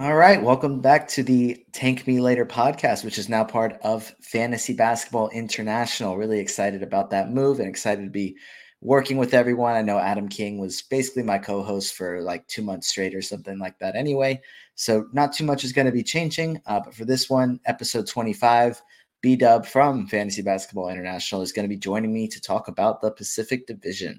All right, welcome back to the Tank Me Later podcast, which is now part of Fantasy Basketball International. Really excited about that move and excited to be working with everyone. I know Adam King was basically my co host for like two months straight or something like that anyway. So, not too much is going to be changing. Uh, but for this one, episode 25, B Dub from Fantasy Basketball International is going to be joining me to talk about the Pacific Division.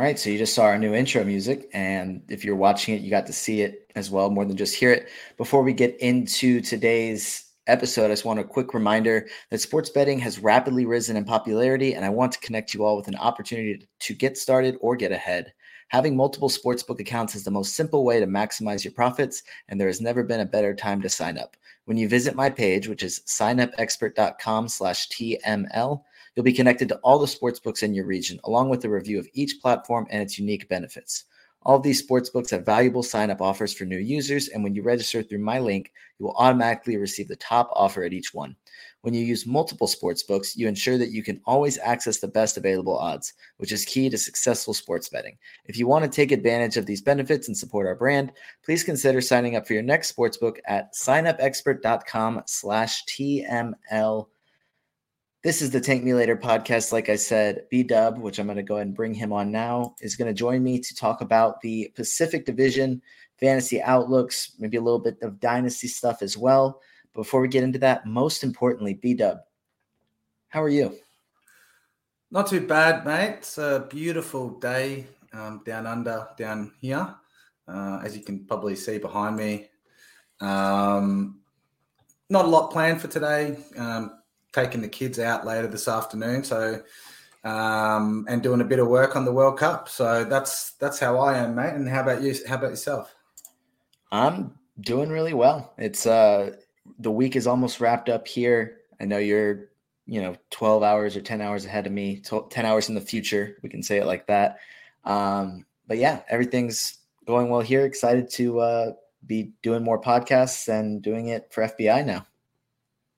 Right, so you just saw our new intro music, and if you're watching it, you got to see it as well, more than just hear it. Before we get into today's episode, I just want a quick reminder that sports betting has rapidly risen in popularity, and I want to connect you all with an opportunity to get started or get ahead. Having multiple sportsbook accounts is the most simple way to maximize your profits, and there has never been a better time to sign up. When you visit my page, which is signupexpert.com slash TML, You'll be connected to all the sports books in your region, along with a review of each platform and its unique benefits. All of these sports books have valuable sign up offers for new users, and when you register through my link, you will automatically receive the top offer at each one. When you use multiple sports books, you ensure that you can always access the best available odds, which is key to successful sports betting. If you want to take advantage of these benefits and support our brand, please consider signing up for your next sports book at signupexpert.com/tml this is the Tank Me Later podcast. Like I said, B Dub, which I'm going to go ahead and bring him on now, is going to join me to talk about the Pacific Division fantasy outlooks, maybe a little bit of dynasty stuff as well. Before we get into that, most importantly, B Dub, how are you? Not too bad, mate. It's a beautiful day um, down under, down here, uh, as you can probably see behind me. Um, not a lot planned for today. Um, taking the kids out later this afternoon. So um, and doing a bit of work on the World Cup. So that's that's how I am, mate. And how about you? How about yourself? I'm doing really well. It's uh the week is almost wrapped up here. I know you're you know 12 hours or 10 hours ahead of me 10 hours in the future we can say it like that um but yeah everything's going well here excited to uh be doing more podcasts and doing it for fbi now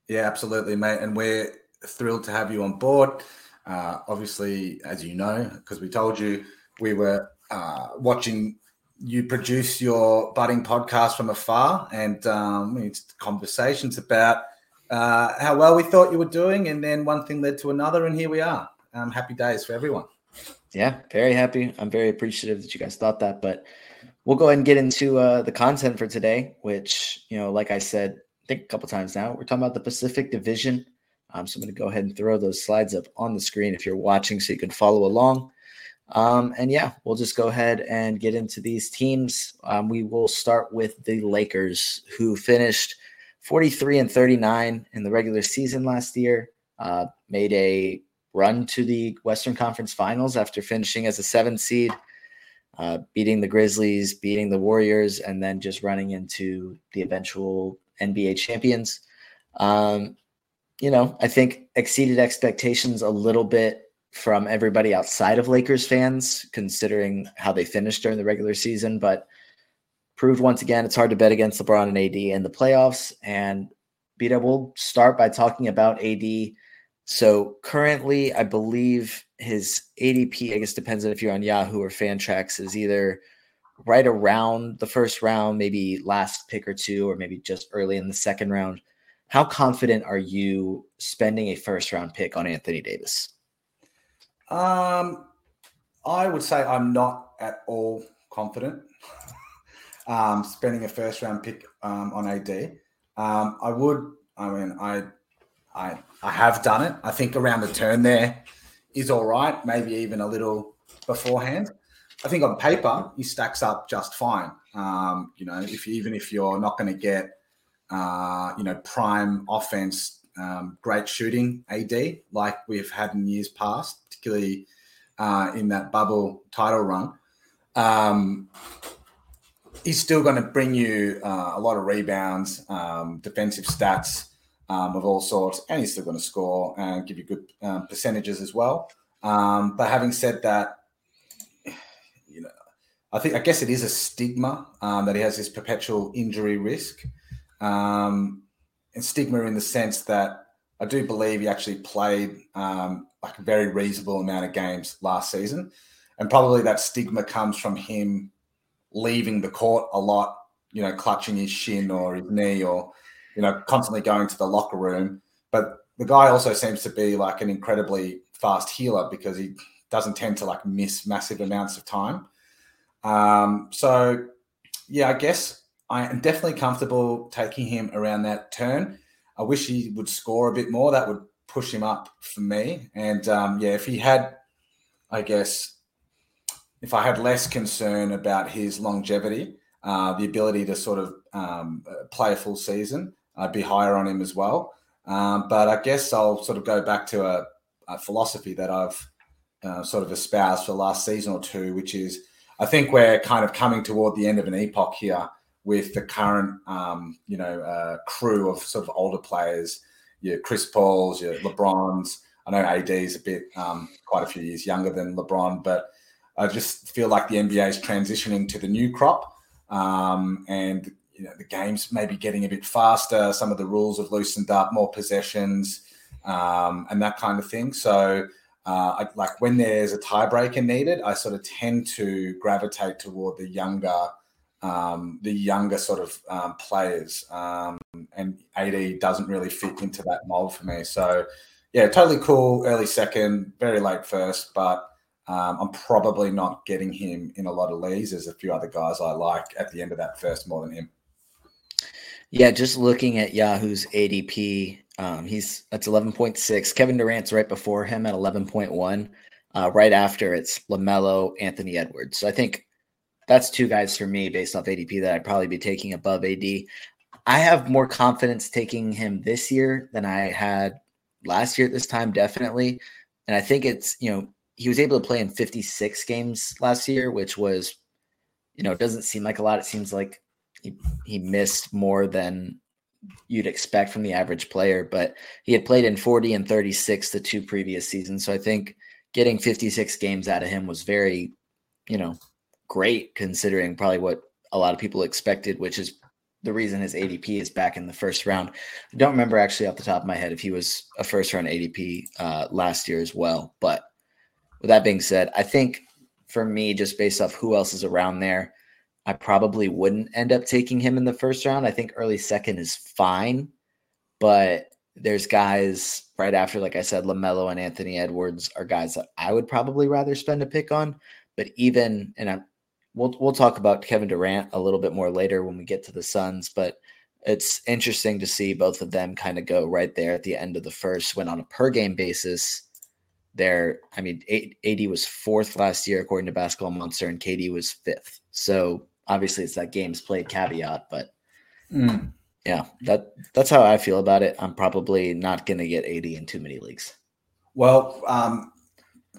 yeah, absolutely, mate. And we're thrilled to have you on board. Uh, obviously, as you know, because we told you we were uh, watching you produce your budding podcast from afar, and um, it's conversations about uh, how well we thought you were doing, and then one thing led to another, and here we are. Um, happy days for everyone. Yeah, very happy. I'm very appreciative that you guys thought that, but we'll go ahead and get into uh, the content for today, which you know, like I said, think a couple times now. We're talking about the Pacific Division. Um, so I'm going to go ahead and throw those slides up on the screen if you're watching so you can follow along. Um, and yeah, we'll just go ahead and get into these teams. Um, we will start with the Lakers, who finished 43 and 39 in the regular season last year, uh, made a run to the Western Conference Finals after finishing as a seven seed, uh, beating the Grizzlies, beating the Warriors, and then just running into the eventual NBA champions. Um, you know, I think exceeded expectations a little bit from everybody outside of Lakers fans, considering how they finished during the regular season, but proved once again it's hard to bet against LeBron and AD in the playoffs. And Beta, we'll start by talking about AD. So currently, I believe his ADP, I guess depends on if you're on Yahoo or Fantrax, is either right around the first round, maybe last pick or two, or maybe just early in the second round. How confident are you spending a first round pick on Anthony Davis? Um, I would say I'm not at all confident um, spending a first round pick um, on AD. Um, I would. I mean, I, I, I have done it. I think around the turn there is all right. Maybe even a little beforehand. I think on paper he stacks up just fine. Um, you know, if even if you're not going to get, uh, you know, prime offense, um, great shooting AD like we've had in years past, particularly uh, in that bubble title run. Um, he's still going to bring you uh, a lot of rebounds, um, defensive stats, um, of all sorts, and he's still going to score and give you good um, percentages as well. But having said that, I think I guess it is a stigma um, that he has this perpetual injury risk, um, and stigma in the sense that I do believe he actually played um, like a very reasonable amount of games last season, and probably that stigma comes from him leaving the court a lot, you know, clutching his shin or his knee or you know, constantly going to the locker room. But the guy also seems to be like an incredibly fast healer because he doesn't tend to like miss massive amounts of time. Um, so yeah, I guess I am definitely comfortable taking him around that turn. I wish he would score a bit more. That would push him up for me. And um, yeah, if he had, I guess, if I had less concern about his longevity, uh, the ability to sort of um, play a full season, I'd be higher on him as well. Um, but I guess I'll sort of go back to a, a philosophy that I've uh, sort of espoused for the last season or two, which is I think we're kind of coming toward the end of an epoch here with the current, um, you know, uh, crew of sort of older players, your Chris Pauls, your LeBrons. I know AD is a bit um, quite a few years younger than LeBron, but I just feel like the NBA is transitioning to the new crop, um, and you know the game's maybe getting a bit faster. Some of the rules have loosened up, more possessions, um, and that kind of thing. So, uh, like when there's a tiebreaker needed, I sort of tend to gravitate toward the younger, um, the younger sort of um, players. Um, and AD doesn't really fit into that mold for me. So, yeah, totally cool. Early second, very late first, but. Um, I'm probably not getting him in a lot of leagues. There's a few other guys I like at the end of that first more than him. Yeah, just looking at Yahoo's ADP, um, he's that's 11.6. Kevin Durant's right before him at 11.1. Uh, right after it's LaMelo, Anthony Edwards. So I think that's two guys for me based off ADP that I'd probably be taking above AD. I have more confidence taking him this year than I had last year at this time, definitely. And I think it's, you know, he was able to play in 56 games last year, which was, you know, it doesn't seem like a lot. It seems like he, he missed more than you'd expect from the average player, but he had played in 40 and 36 the two previous seasons. So I think getting 56 games out of him was very, you know, great considering probably what a lot of people expected, which is the reason his ADP is back in the first round. I don't remember actually off the top of my head if he was a first round ADP uh, last year as well. But with that being said, I think for me, just based off who else is around there, I probably wouldn't end up taking him in the first round. I think early second is fine, but there's guys right after, like I said, LaMelo and Anthony Edwards are guys that I would probably rather spend a pick on. But even, and I, we'll we'll talk about Kevin Durant a little bit more later when we get to the Suns. But it's interesting to see both of them kind of go right there at the end of the first. When on a per game basis, there, I mean, AD was fourth last year according to Basketball Monster, and KD was fifth. So obviously it's that games played caveat, but mm. yeah, that that's how I feel about it. I'm probably not going to get AD in too many leagues. Well, um,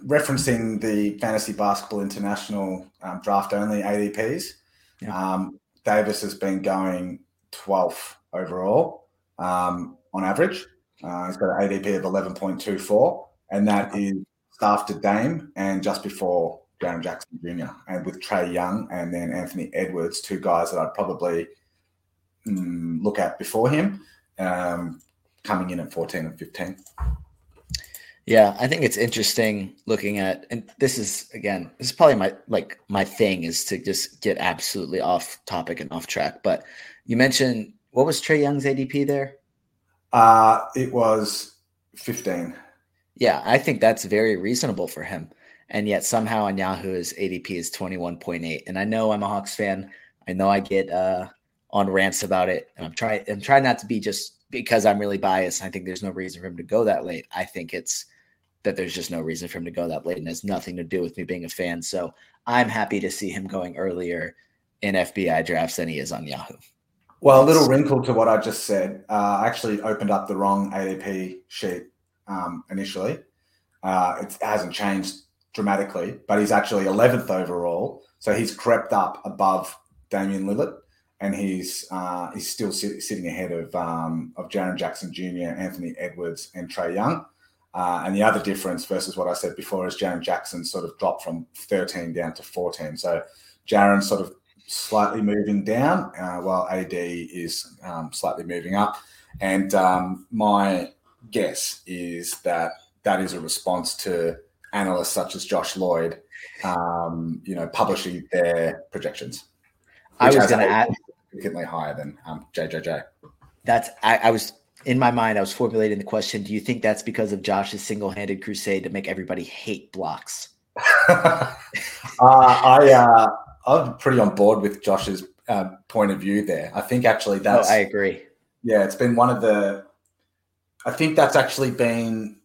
referencing the Fantasy Basketball International um, draft only ADPs, yeah. um, Davis has been going 12th overall um, on average. Uh, he's got an ADP of 11.24, and that is after Dame and just before Jaren Jackson Jr. and with Trae Young and then Anthony Edwards, two guys that I'd probably mm, look at before him, um, coming in at 14 and 15. Yeah, I think it's interesting looking at, and this is again, this is probably my like my thing is to just get absolutely off topic and off track. But you mentioned what was Trae Young's ADP there? Uh it was 15. Yeah, I think that's very reasonable for him and yet somehow on Yahoo his ADP is 21.8. And I know I'm a Hawks fan. I know I get uh, on rants about it, and I'm trying. I'm trying not to be just because I'm really biased. I think there's no reason for him to go that late. I think it's that there's just no reason for him to go that late, and has nothing to do with me being a fan. So I'm happy to see him going earlier in FBI drafts than he is on Yahoo. Well, a little wrinkle to what I just said. Uh, I actually opened up the wrong ADP sheet um, initially. Uh, it hasn't changed dramatically, but he's actually 11th overall. So he's crept up above Damian Lillard. and he's uh, he's still sit, sitting ahead of um, of Jaren Jackson Jr., Anthony Edwards, and Trae Young. Uh, and the other difference versus what I said before is Jaren Jackson sort of dropped from 13 down to 14. So Jaren sort of slightly moving down, uh, while AD is um, slightly moving up. And um, my guess is that that is a response to analysts such as Josh Lloyd, um, you know, publishing their projections. I was going to add significantly higher than um, JJJ. That's I, I was in my mind, I was formulating the question: Do you think that's because of Josh's single-handed crusade to make everybody hate blocks? uh, I uh, I'm pretty on board with Josh's uh, point of view there. I think actually that's. Oh, I agree. Yeah, it's been one of the. I think that's actually been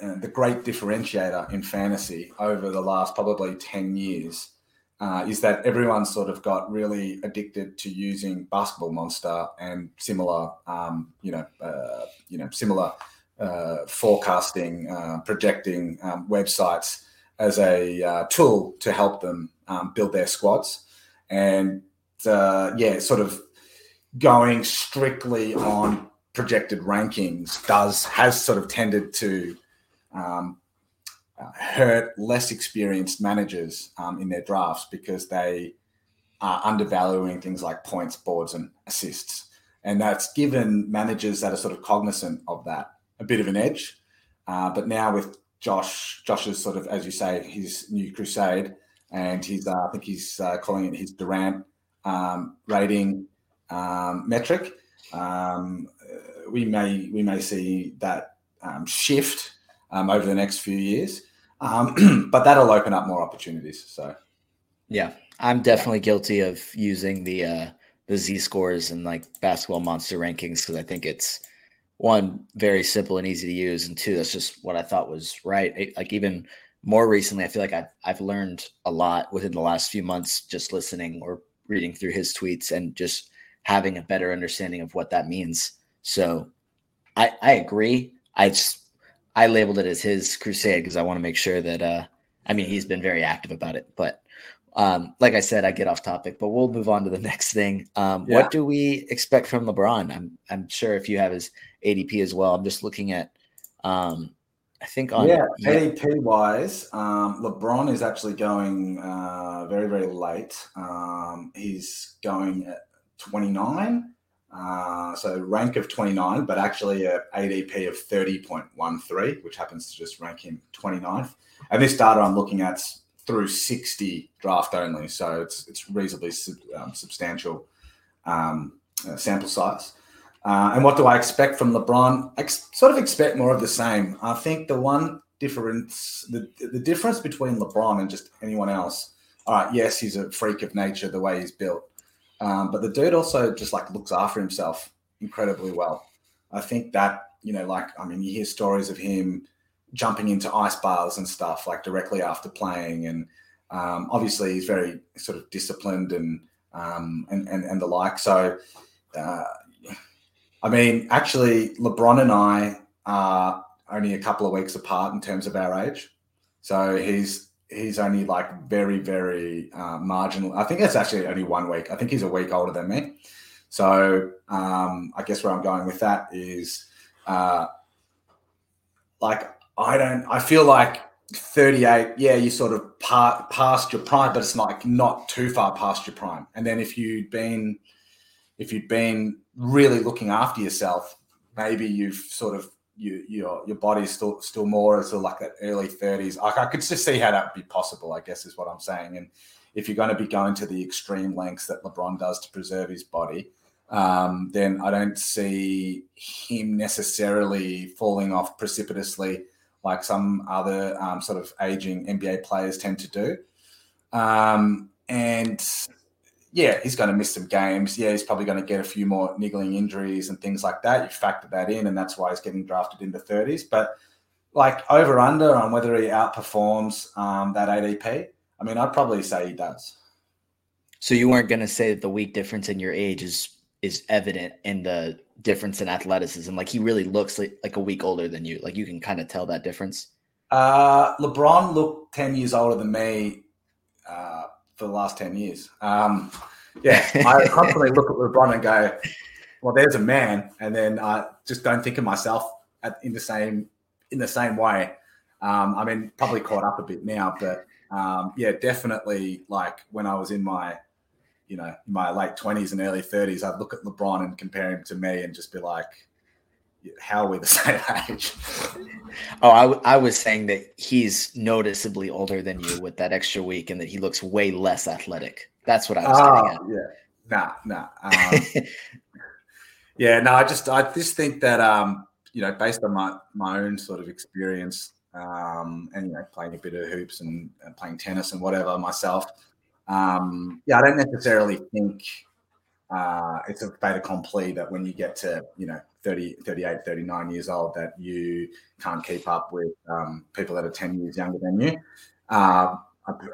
the great differentiator in fantasy over the last probably ten years uh, is that everyone sort of got really addicted to using Basketball Monster and similar, um, you know, uh, you know, similar uh, forecasting, uh, projecting um, websites as a uh, tool to help them um, build their squads, and uh, yeah, sort of going strictly on projected rankings does has sort of tended to um, hurt less experienced managers um, in their drafts because they are undervaluing things like points, boards, and assists. And that's given managers that are sort of cognizant of that a bit of an edge. Uh, but now with Josh, Josh's sort of, as you say, his new crusade, and he's, uh, I think he's uh, calling it his Durant um, rating um, metric. Um, we may we may see that um, shift um, over the next few years. Um, but that'll open up more opportunities. So, yeah, I'm definitely guilty of using the uh, the Z scores and like basketball monster rankings because I think it's one very simple and easy to use, and two, that's just what I thought was right. It, like even more recently, I feel like I've I've learned a lot within the last few months just listening or reading through his tweets and just having a better understanding of what that means. So, I I agree. I just I labeled it as his crusade because I want to make sure that uh I mean he's been very active about it, but um, like I said, I get off topic, but we'll move on to the next thing. Um, yeah. What do we expect from LeBron? I'm I'm sure if you have his ADP as well. I'm just looking at um, I think on yeah ADP wise, um, LeBron is actually going uh, very very late. Um, he's going at 29. Uh, so rank of 29, but actually a ADP of 30.13, which happens to just rank him 29th. And this data I'm looking at through 60 draft only, so it's it's reasonably um, substantial um, uh, sample size. Uh, and what do I expect from LeBron? I ex- sort of expect more of the same. I think the one difference, the the difference between LeBron and just anyone else. All right, yes, he's a freak of nature the way he's built, um, but the dude also just like looks after himself incredibly well. I think that, you know, like, I mean, you hear stories of him jumping into ice bars and stuff like directly after playing. And um, obviously he's very sort of disciplined and, um, and, and, and the like. So, uh, I mean, actually, LeBron and I are only a couple of weeks apart in terms of our age. So he's he's only like very, very uh, marginal. I think that's actually only one week. I think he's a week older than me. So um, I guess where I'm going with that is uh, like I don't. I feel like 38. Yeah, you sort of past your prime, but it's like not too far past your prime. And then if you'd been if you'd been really looking after yourself, maybe you've sort of you, your your body's still still more as like that early 30s. I, I could just see how that would be possible. I guess is what I'm saying. And if you're going to be going to the extreme lengths that LeBron does to preserve his body, um, then I don't see him necessarily falling off precipitously like some other um, sort of aging NBA players tend to do. Um, and yeah, he's going to miss some games. Yeah, he's probably going to get a few more niggling injuries and things like that. You factor that in, and that's why he's getting drafted in the 30s. But like over under on whether he outperforms um, that ADP, I mean, I'd probably say he does. So you weren't going to say that the week difference in your age is is evident in the difference in athleticism. Like he really looks like, like a week older than you. Like you can kind of tell that difference. Uh, LeBron looked ten years older than me. Uh, for the last 10 years. Um, yeah, I constantly look at LeBron and go, "Well, there's a man," and then I just don't think of myself at, in the same in the same way. Um, I mean, probably caught up a bit now, but um, yeah, definitely. Like when I was in my, you know, my late twenties and early thirties, I'd look at LeBron and compare him to me, and just be like, "How are we the same age?" Oh, I, w- I was saying that he's noticeably older than you with that extra week, and that he looks way less athletic. That's what I was oh, getting at. Yeah, nah, nah. Um, yeah, no, I just I just think that um, you know, based on my my own sort of experience, um, and you know, playing a bit of hoops and, and playing tennis and whatever myself. Um, yeah, I don't necessarily think uh, it's a fait accompli that when you get to you know 30, 38, 39 years old that you can't keep up with um, people that are 10 years younger than you. Uh,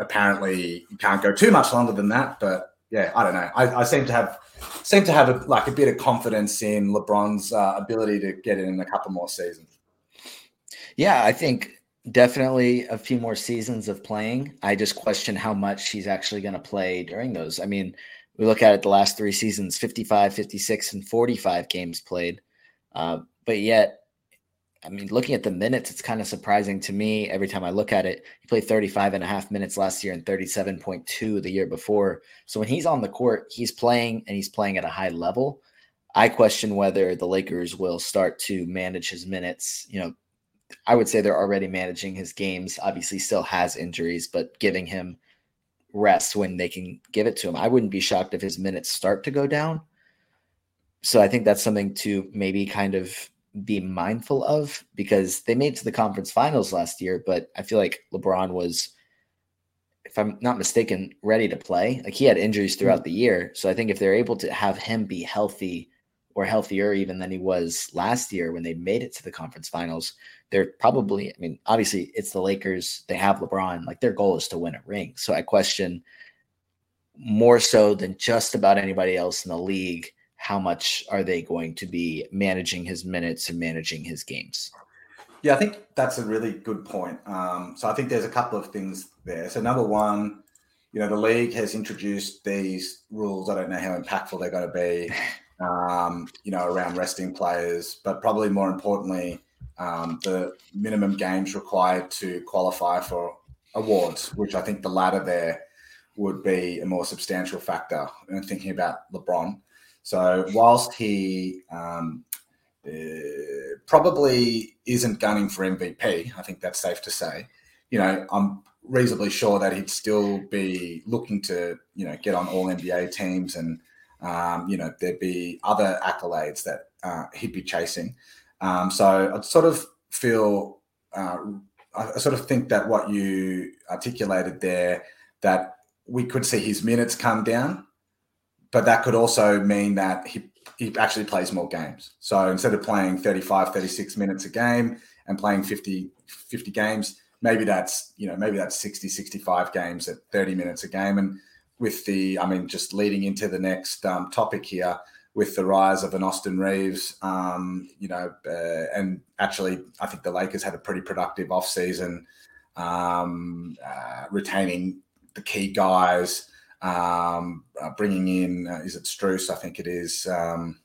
apparently, you can't go too much longer than that, but yeah, I don't know. I, I seem to have seem to have a, like a bit of confidence in LeBron's uh, ability to get in a couple more seasons. Yeah, I think definitely a few more seasons of playing. I just question how much he's actually going to play during those. I mean, we look at it the last three seasons 55, 56, and 45 games played. Uh, but yet, I mean, looking at the minutes, it's kind of surprising to me every time I look at it. He played 35 and a half minutes last year and 37.2 the year before. So when he's on the court, he's playing and he's playing at a high level. I question whether the Lakers will start to manage his minutes. You know, I would say they're already managing his games. Obviously, still has injuries, but giving him rest when they can give it to him. I wouldn't be shocked if his minutes start to go down. So I think that's something to maybe kind of be mindful of because they made to the conference finals last year, but I feel like LeBron was, if I'm not mistaken, ready to play. Like he had injuries throughout mm-hmm. the year. So I think if they're able to have him be healthy or healthier even than he was last year when they made it to the conference finals, they're probably, I mean, obviously it's the Lakers. They have LeBron. Like their goal is to win a ring. So I question more so than just about anybody else in the league how much are they going to be managing his minutes and managing his games? Yeah, I think that's a really good point. Um, so I think there's a couple of things there. So number one, you know, the league has introduced these rules. I don't know how impactful they're going to be, um, you know, around resting players, but probably more importantly, um, the minimum games required to qualify for awards, which I think the latter there would be a more substantial factor. in thinking about LeBron, so whilst he um, uh, probably isn't gunning for MVP, I think that's safe to say. You know, I'm reasonably sure that he'd still be looking to, you know, get on all NBA teams and, um, you know, there'd be other accolades that uh, he'd be chasing. Um, so I'd sort of feel, uh, I sort of think that what you articulated there, that we could see his minutes come down but that could also mean that he, he actually plays more games. So instead of playing 35, 36 minutes a game and playing 50, 50 games, maybe that's, you know, maybe that's 60, 65 games at 30 minutes a game. And with the, I mean, just leading into the next um, topic here, with the rise of an Austin Reaves, um, you know, uh, and actually, I think the Lakers had a pretty productive offseason, um, uh, retaining the key guys, um, uh, bringing in uh, is it Strus? I think it is. Um,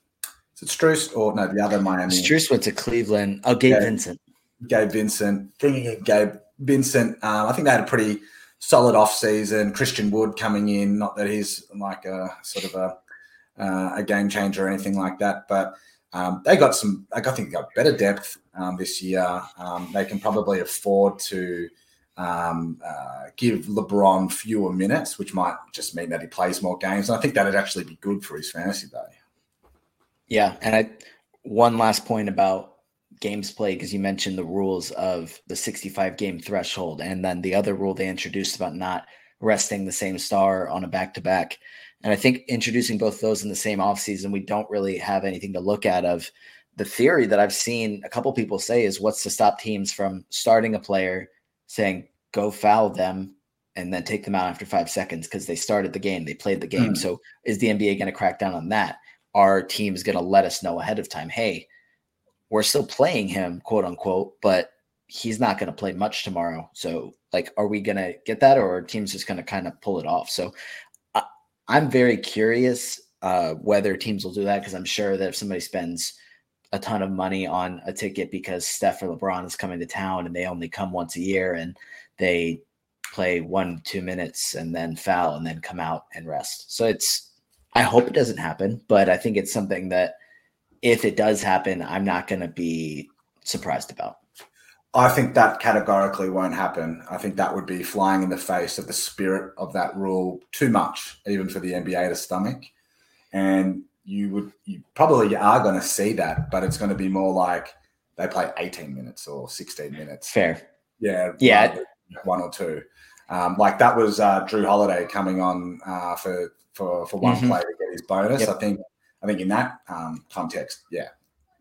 is it Strus or no? The other Miami. Strus went to Cleveland. Oh, Gabe, Gabe Vincent. Gabe Vincent. Bringing in Gabe Vincent. Um, I think they had a pretty solid off season. Christian Wood coming in. Not that he's like a sort of a uh, a game changer or anything like that, but. Um, they got some. I think they got better depth um, this year. Um, they can probably afford to um, uh, give LeBron fewer minutes, which might just mean that he plays more games. And I think that'd actually be good for his fantasy day. Yeah, and I one last point about games played because you mentioned the rules of the 65 game threshold, and then the other rule they introduced about not resting the same star on a back to back. And I think introducing both those in the same offseason, we don't really have anything to look at of the theory that I've seen a couple people say is what's to stop teams from starting a player saying go foul them and then take them out after five seconds because they started the game, they played the game. Mm. So is the NBA going to crack down on that? Are teams going to let us know ahead of time? Hey, we're still playing him, quote unquote, but he's not going to play much tomorrow. So, like, are we going to get that, or teams just going to kind of pull it off? So, I, I'm very curious uh, whether teams will do that because I'm sure that if somebody spends a ton of money on a ticket because Steph or LeBron is coming to town and they only come once a year and they play one two minutes and then foul and then come out and rest. So it's I hope it doesn't happen, but I think it's something that if it does happen, I'm not going to be surprised about. I think that categorically won't happen. I think that would be flying in the face of the spirit of that rule too much, even for the NBA to stomach. And you would, you probably are going to see that, but it's going to be more like they play 18 minutes or 16 minutes. Fair. Yeah. Yeah. One or two. Um, like that was uh, Jrue Holiday coming on uh, for for for one mm-hmm. play to get his bonus. Yep. I think I think in that um, context, yeah,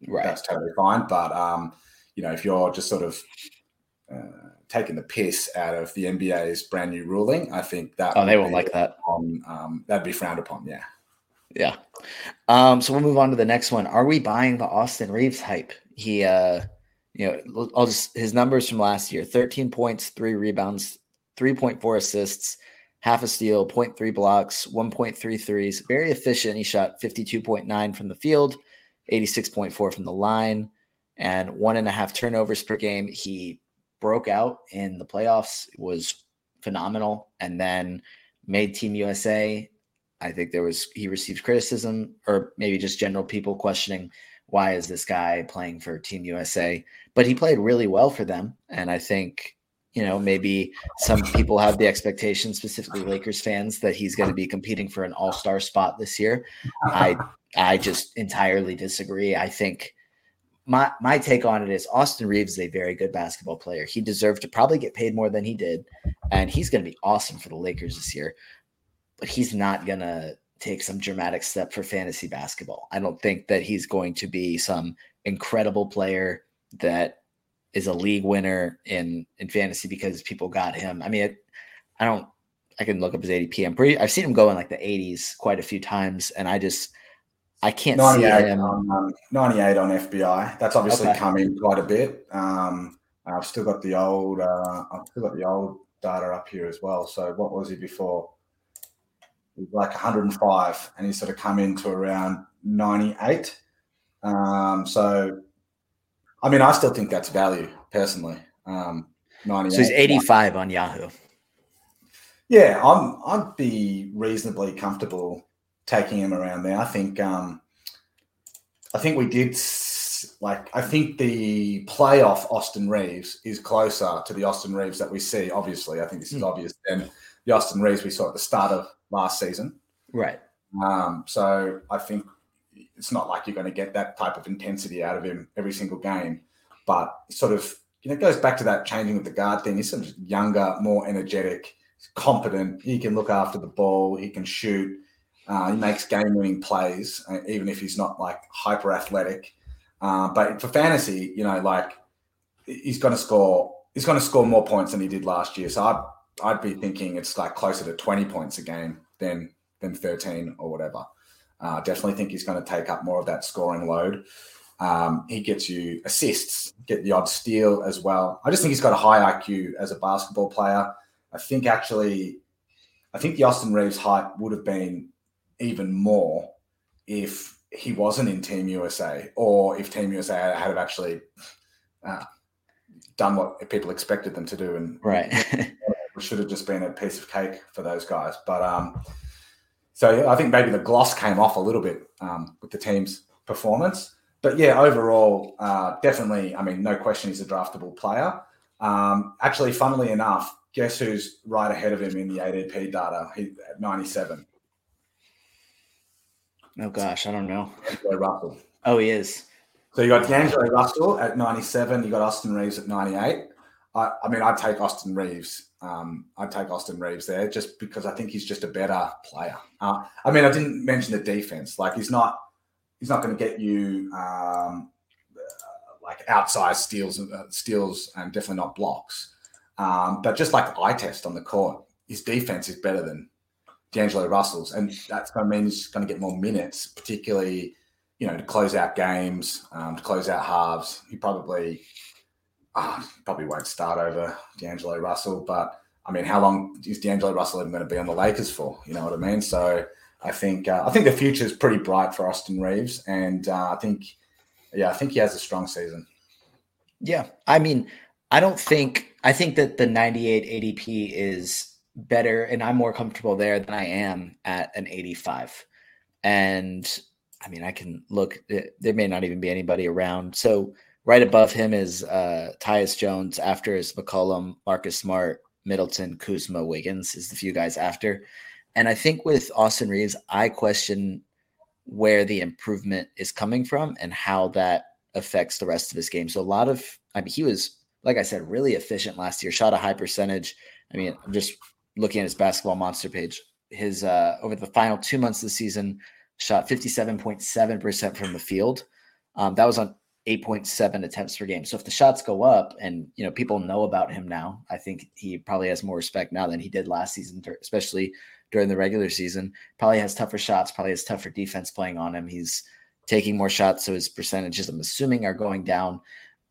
right, that's totally fine. But um, you know, if you're just sort of uh, taking the piss out of the NBA's brand new ruling, I think that oh, they won't like that. On, um, that'd be frowned upon. Yeah, yeah. Um, so we'll move on to the next one. Are we buying the Austin Reaves hype? He, uh, you know, I'll just his numbers from last year: thirteen points, three rebounds, three point four assists, half a steal, 0.3 blocks, 1.3 threes. Very efficient. He shot 52.9 from the field, 86.4 from the line and one and a half turnovers per game. He broke out in the playoffs, was phenomenal, and then made Team USA. I think there was he received criticism, or maybe just general people questioning why is this guy playing for Team USA? But he played really well for them, and I think you know maybe some people have the expectation, specifically Lakers fans, that he's going to be competing for an All Star spot this year. I I just entirely disagree. I think my my take on it is Austin Reaves is a very good basketball player. He deserved to probably get paid more than he did, and he's going to be awesome for the Lakers this year. But he's not going to take some dramatic step for fantasy basketball. I don't think that he's going to be some incredible player that is a league winner in in fantasy because people got him. I mean, it, I don't. I can look up his ADP. I'm pretty. I've seen him go in like the 80s quite a few times, and I just I can't see him. On, um, 98 on FBI. That's obviously okay. come in quite a bit. Um, I've still got the old. Uh, I've still got the old data up here as well. So what was he before? He was like 105, and he sort of come into around 98. Um, so, I mean, I still think that's value personally. Um, 98. So he's 85 on Yahoo. Yeah, I'm. I'd be reasonably comfortable taking him around there. I think um, I think we did like I think the playoff Austin Reaves is closer to the Austin Reaves that we see. Obviously, I think this is mm. obvious than the Austin Reaves we saw at the start of last season. Right. Um, so I think it's not like you're going to get that type of intensity out of him every single game, but sort of you know it goes back to that changing of the guard thing. He's sort of younger, more energetic, competent. He can look after the ball. He can shoot. Uh, he makes game winning plays, uh, even if he's not like hyper athletic. Uh, but for fantasy, you know, like he's going to score, he's going to score more points than he did last year. So I'd, I'd be thinking it's like closer to 20 points a game than, than 13 or whatever. Uh, definitely think he's going to take up more of that scoring load. Um, he gets you assists, get the odd steal as well. I just think he's got a high IQ as a basketball player. I think actually, I think the Austin Reaves hype would have been even more if he wasn't in Team USA or if Team USA had actually uh, done what people expected them to do. And right, it should have just been a piece of cake for those guys. But um, so I think maybe the gloss came off a little bit um, with the team's performance. But yeah, overall, uh, definitely. I mean, no question, he's a draftable player. Um, actually, funnily enough, guess who's right ahead of him in the ADP data? He at 97. Oh gosh, I don't know. Russell. Oh, he is. So you got D'Angelo Russell at 97. You got Austin Reaves at 98. I, I mean, I'd take Austin Reaves. Um, I'd take Austin Reaves there just because I think he's just a better player. Uh, I mean, I didn't mention the defense. Like he's not, he's not going to get you um, uh, like outsized steals, uh, steals, and definitely not blocks. Um, but just like the eye test on the court, his defense is better than D'Angelo Russell's, and that's going to mean he's going to get more minutes, particularly you know to close out games, um, to close out halves. He probably uh, probably won't start over D'Angelo Russell, but I mean, how long is D'Angelo Russell even going to be on the Lakers for? You know what I mean? So I think uh, I think the future is pretty bright for Austin Reaves, and uh, I think yeah, I think he has a strong season. Yeah, I mean, I don't think I think that the 98 ADP is better, and I'm more comfortable there than I am at an 85. And I mean, I can look. There may not even be anybody around. So right above him is uh, Tyus Jones. After is McCollum, Marcus Smart, Middleton, Kuzma, Wiggins is the few guys after. And I think with Austin Reaves, I question where the improvement is coming from and how that affects the rest of his game. So a lot of, I mean, he was, like I said, really efficient last year, shot a high percentage. I mean, I'm just looking at his basketball monster page. His, uh, over the final two months of the season, shot 57.7% from the field. Um, that was on 8.7 attempts per game. So if the shots go up and you know people know about him now, I think he probably has more respect now than he did last season, especially during the regular season. Probably has tougher shots, probably has tougher defense playing on him. He's taking more shots, so his percentages, I'm assuming, are going down.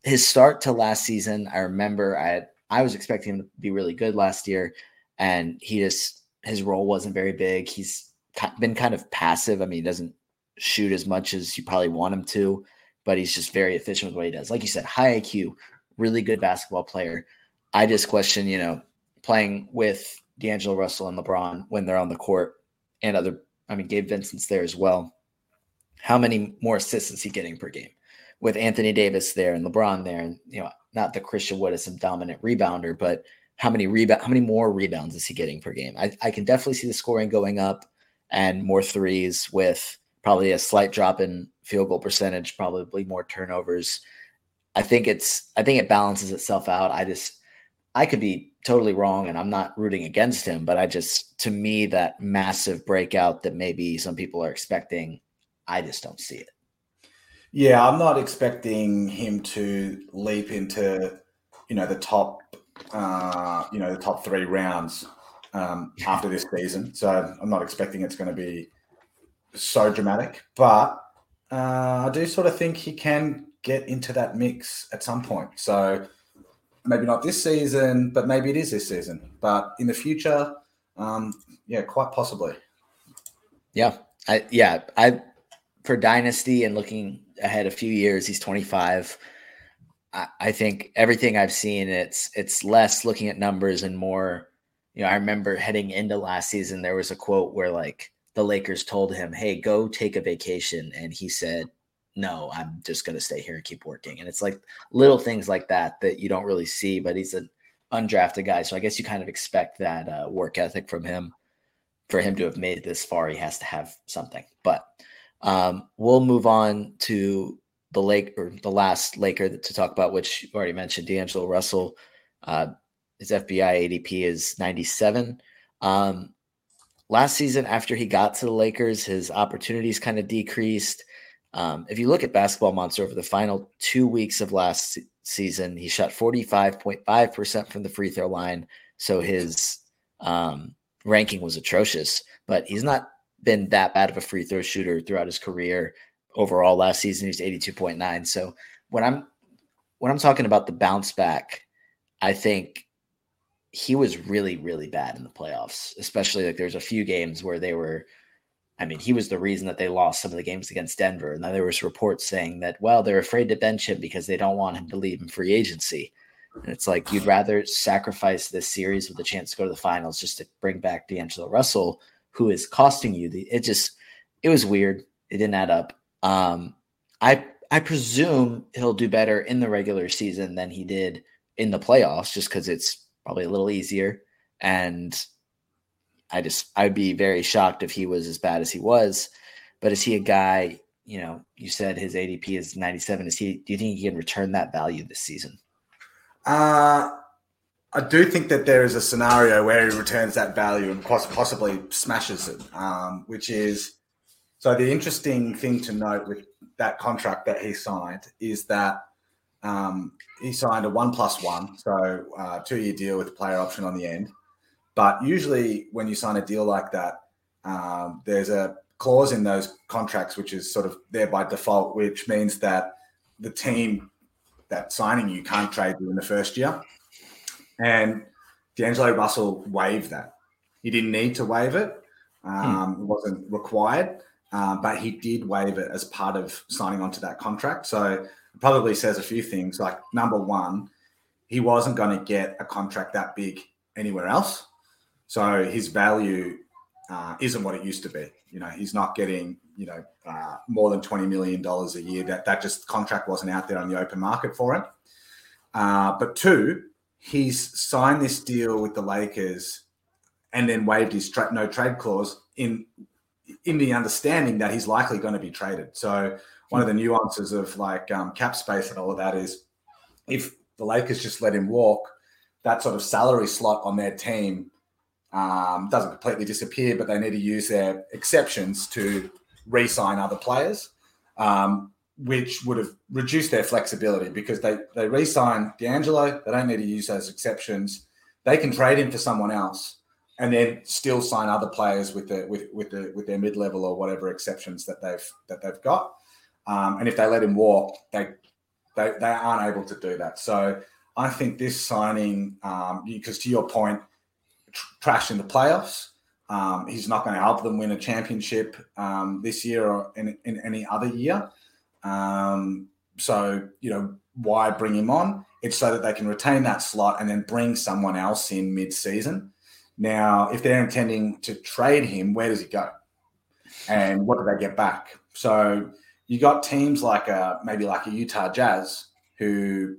His start to last season, I remember I I was expecting him to be really good last year, and he just his role wasn't very big. He's been kind of passive. I mean, he doesn't shoot as much as you probably want him to but he's just very efficient with what he does. Like you said, high IQ, really good basketball player. I just question, you know, playing with D'Angelo Russell and LeBron when they're on the court and other, I mean, Gabe Vincent's there as well. How many more assists is he getting per game? With Anthony Davis there and LeBron there, and you know, not that Christian Wood is some dominant rebounder, but how many rebound, how many more rebounds is he getting per game? I, I can definitely see the scoring going up and more threes with probably a slight drop in field goal percentage, probably more turnovers. I think it's I think it balances itself out. I just I could be totally wrong and I'm not rooting against him, but I just to me that massive breakout that maybe some people are expecting, I just don't see it. Yeah, I'm not expecting him to leap into, you know, the top uh, you know, the top 3 rounds um, after this season. So I'm not expecting it's going to be so dramatic, but uh, I do sort of think he can get into that mix at some point. So maybe not this season, but maybe it is this season. But in the future, um, yeah, quite possibly. Yeah, I yeah I for dynasty and looking ahead a few years, he's 25. I, I think everything I've seen, it's it's less looking at numbers and more. You know, I remember heading into last season, there was a quote where like the Lakers told him, "Hey, go take a vacation," and he said, "No, I'm just going to stay here and keep working." And it's like little things like that that you don't really see, but he's an undrafted guy, so I guess you kind of expect that uh, work ethic from him. For him to have made this far, he has to have something. But um, we'll move on to the lake or the last Laker to talk about, which you already mentioned, D'Angelo Russell. Uh, his FBI ADP is 97. Um, last season, after he got to the Lakers, his opportunities kind of decreased. Um, if you look at Basketball Monster over the final two weeks of last season, he shot 45.5% from the free throw line. So his um, ranking was atrocious, but he's not been that bad of a free throw shooter throughout his career. Overall, last season he's 82.9. So when I'm when I'm talking about the bounce back, I think he was really, really bad in the playoffs, especially like there's a few games where they were. I mean, he was the reason that they lost some of the games against Denver. And then there was reports saying that, well, they're afraid to bench him because they don't want him to leave in free agency. And it's like you'd rather sacrifice this series with a chance to go to the finals just to bring back D'Angelo Russell, who is costing you the. It just, it was weird. It didn't add up. Um, I I presume he'll do better in the regular season than he did in the playoffs, just because it's probably a little easier. And I just I'd be very shocked if he was as bad as he was. But is he a guy? You know, you said his ADP is 97. Is he? Do you think he can return that value this season? Uh I do think that there is a scenario where he returns that value and possibly smashes it, um, which is so. The interesting thing to note with that contract that he signed is that um, he signed a one plus one, so uh, two year deal with a player option on the end. But usually, when you sign a deal like that, um, there's a clause in those contracts which is sort of there by default, which means that the team that signing you can't trade you in the first year. And D'Angelo Russell waived that. He didn't need to waive it. Hmm. Um, hmm. It wasn't required, uh, but he did waive it as part of signing onto that contract. So probably says a few things. Like number one, he wasn't going to get a contract that big anywhere else. So his value uh, isn't what it used to be. You know, he's not getting you know uh, more than twenty million dollars a year. That that just contract wasn't out there on the open market for him. Uh, but two, he's signed this deal with the Lakers and then waived his tra- no trade clause in in the understanding that he's likely going to be traded. So one of the nuances of like um, cap space and all of that is if the Lakers just let him walk, that sort of salary slot on their team um, doesn't completely disappear, but they need to use their exceptions to re-sign other players, um, which would have reduced their flexibility because they they re-sign D'Angelo. They don't need to use those exceptions. They can trade him for someone else and then still sign other players with the with with the with their mid level or whatever exceptions that they've that they've got. Um, and if they let him walk, they they they aren't able to do that. So I think this signing, um, because to your point, tr- trash in the playoffs. Um, he's not going to help them win a championship um, this year or in, in any other year. Um, so you know why bring him on? It's so that they can retain that slot and then bring someone else in mid-season. Now, if they're intending to trade him, where does he go? And what do they get back? So you got teams like a, maybe like a Utah Jazz who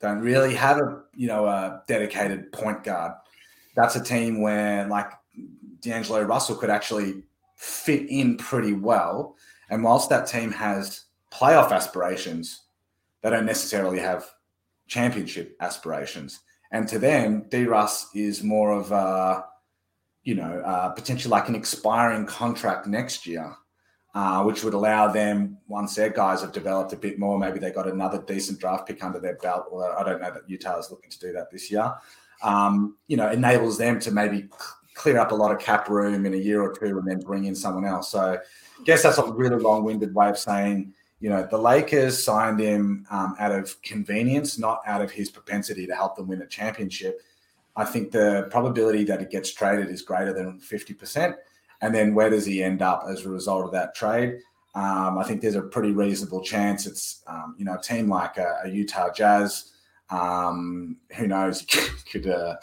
don't really have a you know a dedicated point guard. That's a team where like D'Angelo Russell could actually fit in pretty well. And whilst that team has playoff aspirations, they don't necessarily have championship aspirations. And to them, D Russ is more of a, you know, uh, potentially like an expiring contract next year, uh, which would allow them, once their guys have developed a bit more, maybe they got another decent draft pick under their belt. Although I don't know that Utah is looking to do that this year. Um, you know, enables them to maybe clear up a lot of cap room in a year or two and then bring in someone else. So I guess that's a really long winded way of saying you know, the Lakers signed him um, out of convenience, not out of his propensity to help them win a championship. I think the probability that it gets traded is greater than 50%. And then where does he end up as a result of that trade? Um, I think there's a pretty reasonable chance it's, um, you know, a team like a, a Utah Jazz, um, who knows, could uh,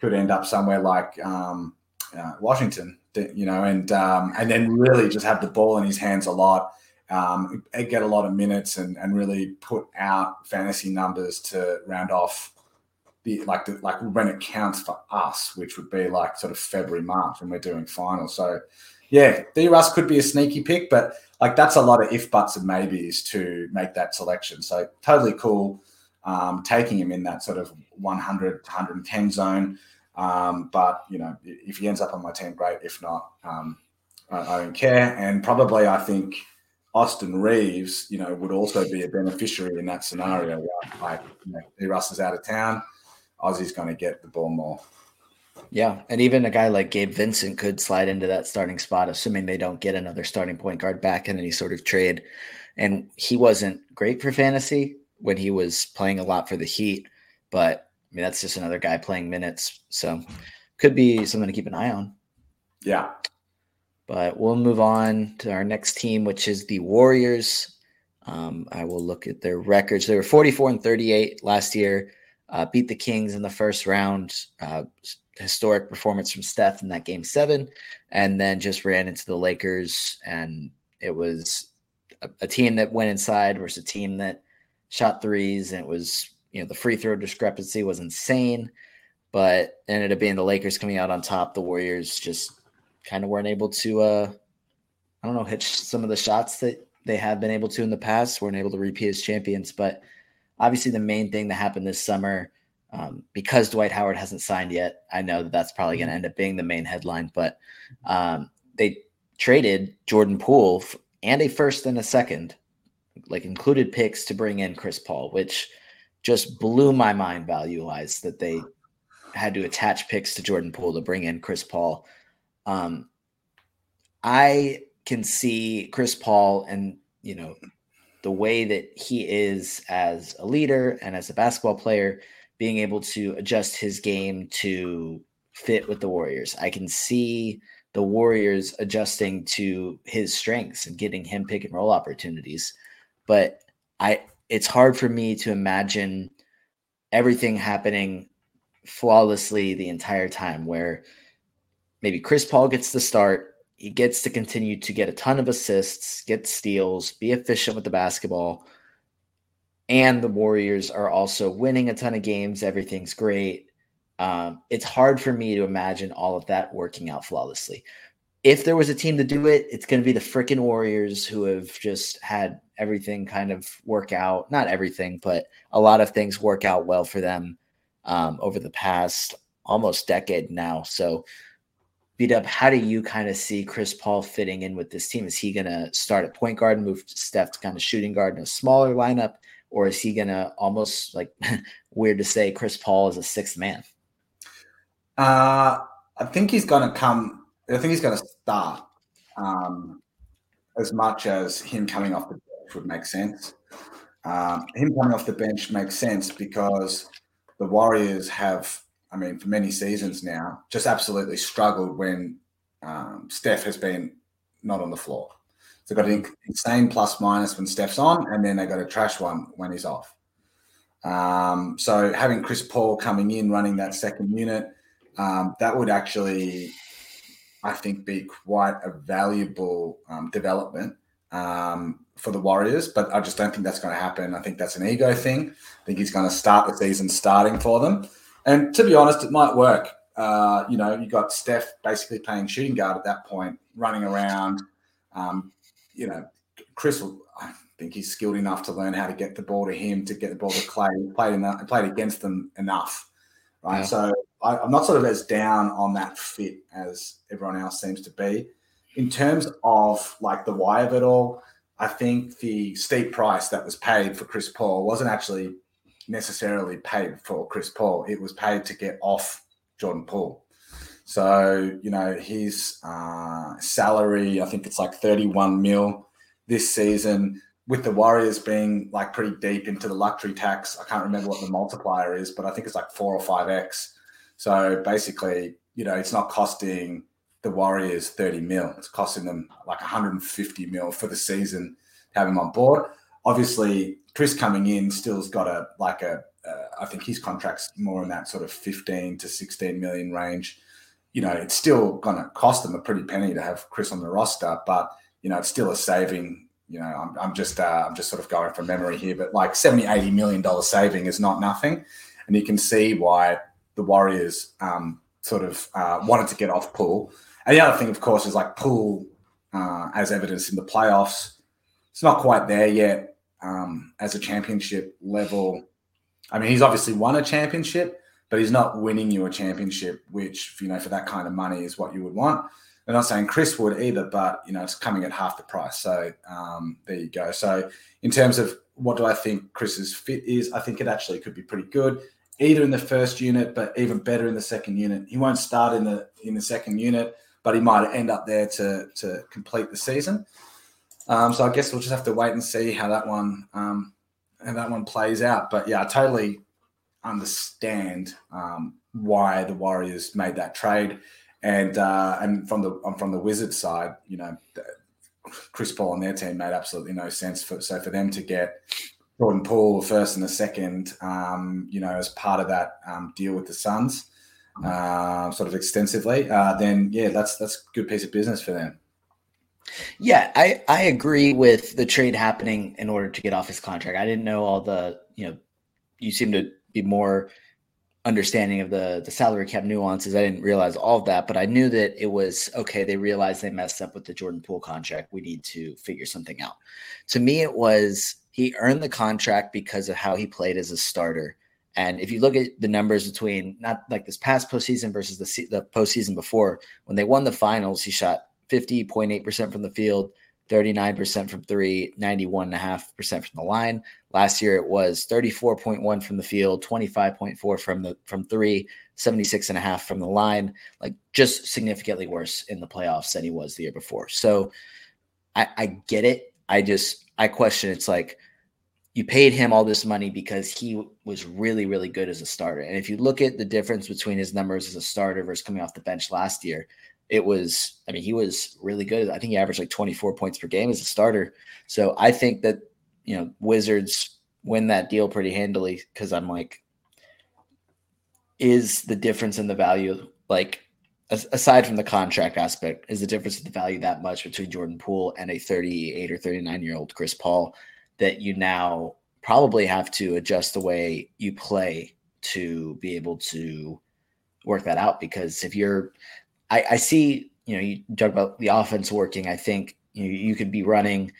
could end up somewhere like um, uh, Washington, you know, and um, and then really just have the ball in his hands a lot um, get a lot of minutes and, and really put out fantasy numbers to round off the like the, like when it counts for us, which would be like sort of February March when we're doing finals. So yeah, D Russ could be a sneaky pick, but like that's a lot of if buts and maybes to make that selection. So totally cool um, taking him in that sort of 100 to 110 zone. Um, but you know, if he ends up on my team, great. If not, um, I, I don't care. And probably I think Austin Reaves, you know, would also be a beneficiary in that scenario. Where, like, you know, Russ is out of town, Aussie's going to get the ball more. Yeah, and even a guy like Gabe Vincent could slide into that starting spot, assuming they don't get another starting point guard back in any sort of trade. And he wasn't great for fantasy when he was playing a lot for the Heat, but I mean that's just another guy playing minutes, so could be something to keep an eye on. Yeah, but we'll move on to our next team, which is the Warriors. Um, I will look at their records. They were 44 and 38 last year, uh, beat the Kings in the first round. Uh, historic performance from Steph in that game seven, and then just ran into the Lakers. And it was a, a team that went inside versus a team that shot threes. And it was, you know, the free throw discrepancy was insane, but ended up being the Lakers coming out on top. The Warriors just kind of weren't able to uh I don't know, hit some of the shots that they have been able to in the past, weren't able to repeat as champions. But obviously, the main thing that happened this summer, um, because Dwight Howard hasn't signed yet, I know that that's probably going to end up being the main headline. But um, they traded Jordan Poole and a first and a second, like included picks to bring in Chris Paul, which just blew my mind value wise that they had to attach picks to Jordan Poole to bring in Chris Paul. Um, I can see Chris Paul and you know the way that he is as a leader and as a basketball player being able to adjust his game to fit with the Warriors. I can see the Warriors adjusting to his strengths and getting him pick and roll opportunities. But I it's hard for me to imagine everything happening flawlessly the entire time where maybe Chris Paul gets the start, he gets to continue to get a ton of assists, get steals, be efficient with the basketball. And the Warriors are also winning a ton of games. Everything's great. Um, it's hard for me to imagine all of that working out flawlessly. If there was a team to do it, it's going to be the freaking Warriors who have just had everything kind of work out. Not everything, but a lot of things work out well for them um, over the past almost decade now. So, bdub, how do you kind of see Chris Paul fitting in with this team? Is he going to start at point guard and move Steph to kind of shooting guard in a smaller lineup? Or is he going to almost like weird to say Chris Paul is a sixth man? Uh, I think he's going to come. I think he's going to start um, as much as him coming off the bench would make sense. Um, him coming off the bench makes sense because the Warriors have, I mean, for many seasons now, just absolutely struggled when um, Steph has been not on the floor. So they've got an insane plus minus when Steph's on, and then they got a trash one when he's off. Um, so having Chris Paul coming in running that second unit, um, that would actually, I think, be quite a valuable um, development um, for the Warriors. But I just don't think that's going to happen. I think that's an ego thing. I think he's going to start the season starting for them. And to be honest, it might work. Uh, you know, you got Steph basically playing shooting guard at that point, running around. Um, you know, Chris, I think he's skilled enough to learn how to get the ball to him, to get the ball to Klay. He played enough, played against them enough, right? Yeah. So I, I'm not sort of as down on that fit as everyone else seems to be. In terms of like the why of it all, I think the steep price that was paid for Chris Paul wasn't actually necessarily paid for Chris Paul. It was paid to get off Jordan Poole. So, you know, his uh, salary, I think it's like 31 mil this season, with the Warriors being like pretty deep into the luxury tax. I can't remember what the multiplier is, but I think it's like four or five X. So basically, you know, it's not costing the Warriors 30 mil. It's costing them like 150 mil for the season to have him on board. Obviously, Chris coming in still's got a like a. Uh, I think his contract's more in that sort of 15 to 16 million range. You know, it's still going to cost them a pretty penny to have Chris on the roster, but you know, it's still a saving. You know, I'm, I'm just uh, I'm just sort of going from memory here, but like 70, 80 million dollar saving is not nothing, and you can see why the Warriors um, sort of uh, wanted to get off Poole. And the other thing, of course, is like Poole, uh, as evidence in the playoffs, it's not quite there yet um, as a championship level. I mean, he's obviously won a championship, but he's not winning you a championship, which you know for that kind of money is what you would want. I'm not saying Chris would either, but you know it's coming at half the price. So um, there you go. So in terms of what do I think Chris's fit is, I think it actually could be pretty good either in the first unit, but even better in the second unit. He won't start in the in the second unit, but he might end up there to to complete the season. Um, so I guess we'll just have to wait and see how that one um, how that one plays out. But yeah, I totally understand um, why the Warriors made that trade, and uh, and from the from the Wizards side, you know, Chris Paul and their team made absolutely no sense for so for them to get Jordan Poole first and the second, um, you know, as part of that um, deal with the Suns, uh, sort of extensively, uh, then yeah, that's that's a good piece of business for them. Yeah, I I agree with the trade happening in order to get off his contract. I didn't know all the you know, you seem to be more understanding of the the salary cap nuances. I didn't realize all of that, but I knew that it was okay. They realized they messed up with the Jordan Poole contract. We need to figure something out. To me, it was he earned the contract because of how he played as a starter. And if you look at the numbers between not like this past postseason versus the the postseason before, when they won the finals, he shot 50.8% from the field, 39% from three, 91.5% from the line. Last year it was 34.1 from the field, 25.4 from the from three, 76.5 from the line, like just significantly worse in the playoffs than he was the year before. So I, I get it. I just I question it's like you paid him all this money because he was really, really good as a starter. And if you look at the difference between his numbers as a starter versus coming off the bench last year, it was, I mean, he was really good. I think he averaged like 24 points per game as a starter. So I think that, you know, Wizards win that deal pretty handily because I'm like, is the difference in the value like aside from the contract aspect, is the difference in the value that much between Jordan Poole and a 38 or 39 year old Chris Paul that you now probably have to adjust the way you play to be able to work that out? Because if you're, I, I see, you know, you talk about the offense working. I think you, you could be running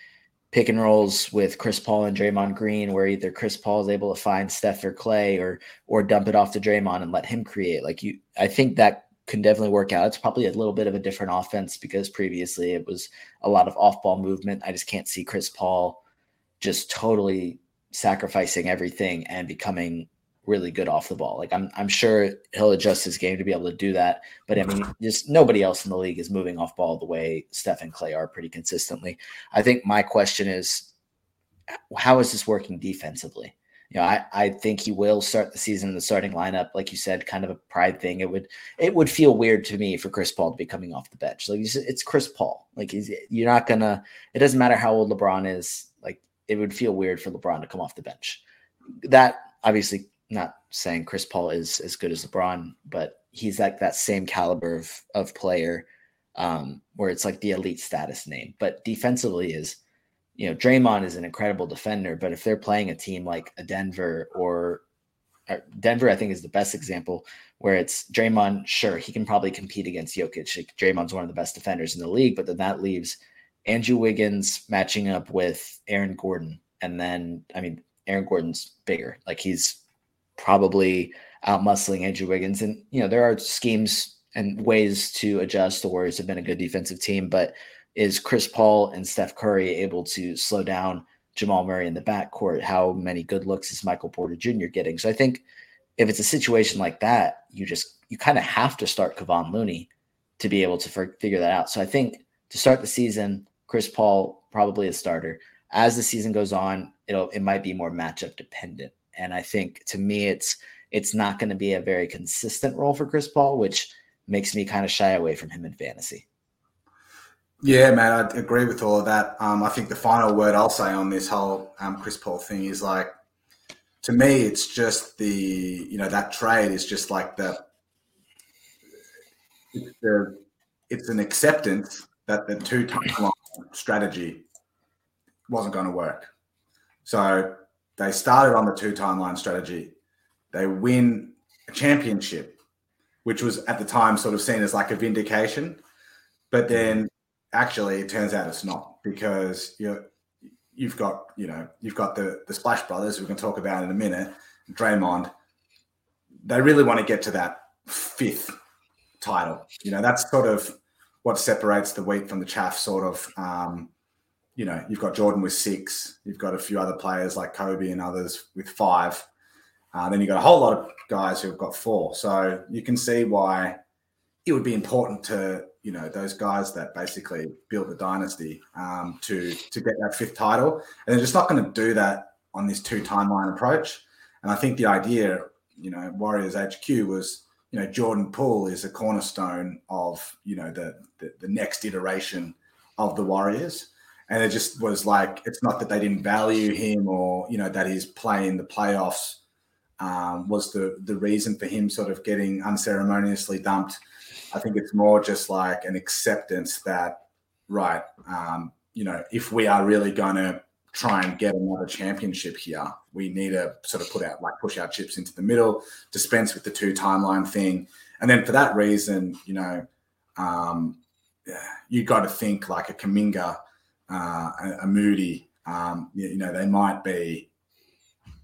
pick and rolls with Chris Paul and Draymond Green, where either Chris Paul is able to find Steph or Klay, or or dump it off to Draymond and let him create. Like you, I think that can definitely work out. It's probably a little bit of a different offense because previously it was a lot of off ball movement. I just can't see Chris Paul just totally sacrificing everything and becoming really good off the ball. Like I'm I'm sure he'll adjust his game to be able to do that. But I mean, just nobody else in the league is moving off ball the way Steph and Klay are pretty consistently. I think my question is how is this working defensively? you know, I, I think he will start the season in the starting lineup, like you said, kind of a pride thing. It would it would feel weird to me for Chris Paul to be coming off the bench. Like it's Chris Paul. Like you're not gonna. It doesn't matter how old LeBron is. Like it would feel weird for LeBron to come off the bench. That obviously not saying Chris Paul is as good as LeBron, but he's like that same caliber of of player, um, where it's like the elite status name. But defensively is you know, Draymond is an incredible defender, but if they're playing a team like a Denver or, or uh, Denver, I think is the best example where it's Draymond. Sure, he can probably compete against Jokic. Draymond's one of the best defenders in the league, but then that leaves Andrew Wiggins matching up with Aaron Gordon, and then I mean, Aaron Gordon's bigger. Like he's probably out muscling Andrew Wiggins, and you know there are schemes and ways to adjust. The Warriors have been a good defensive team, but is Chris Paul and Steph Curry able to slow down Jamal Murray in the backcourt? How many good looks is Michael Porter Jr. getting? So I think if it's a situation like that, you just you kind of have to start Kevon Looney to be able to figure that out. So I think to start the season, Chris Paul probably a starter. As the season goes on, it'll it might be more matchup dependent. And I think to me, it's it's not going to be a very consistent role for Chris Paul, which makes me kind of shy away from him in fantasy. Yeah, man, I agree with all of that. Um, I think the final word I'll say on this whole um, Chris Paul thing is like, to me, it's just the you know that trade is just like the it's, the, it's an acceptance that the two timeline strategy wasn't going to work. So they started on the two timeline strategy. They win a championship, which was at the time sort of seen as like a vindication. But then actually, it turns out it's not because you you've got you know you've got the the Splash Brothers we can talk about in a minute. Draymond, they really want to get to that fifth title. You know, that's sort of what separates the wheat from the chaff. Sort of, um, you know, you've got Jordan with six. You've got a few other players like Kobe and others with five. Uh, then you've got a whole lot of guys who've got four. So you can see why it would be important to you know those guys that basically built the dynasty um, to to get that fifth title, and they're just not going to do that on this two timeline approach. And I think the idea, you know, Warriors HQ was, you know, Jordan Poole is a cornerstone of you know the, the, the next iteration of the Warriors. And it just was like it's not that they didn't value him or you know that his play in the playoffs um, was the the reason for him sort of getting unceremoniously dumped I think it's more just like an acceptance that, right, um, you know, if we are really going to try and get another championship here, we need to sort of put out, like, push our chips into the middle, dispense with the two timeline thing. And then for that reason, you know, um, you got to think like a Kuminga, uh, a, a Moody, um, you, you know, they might be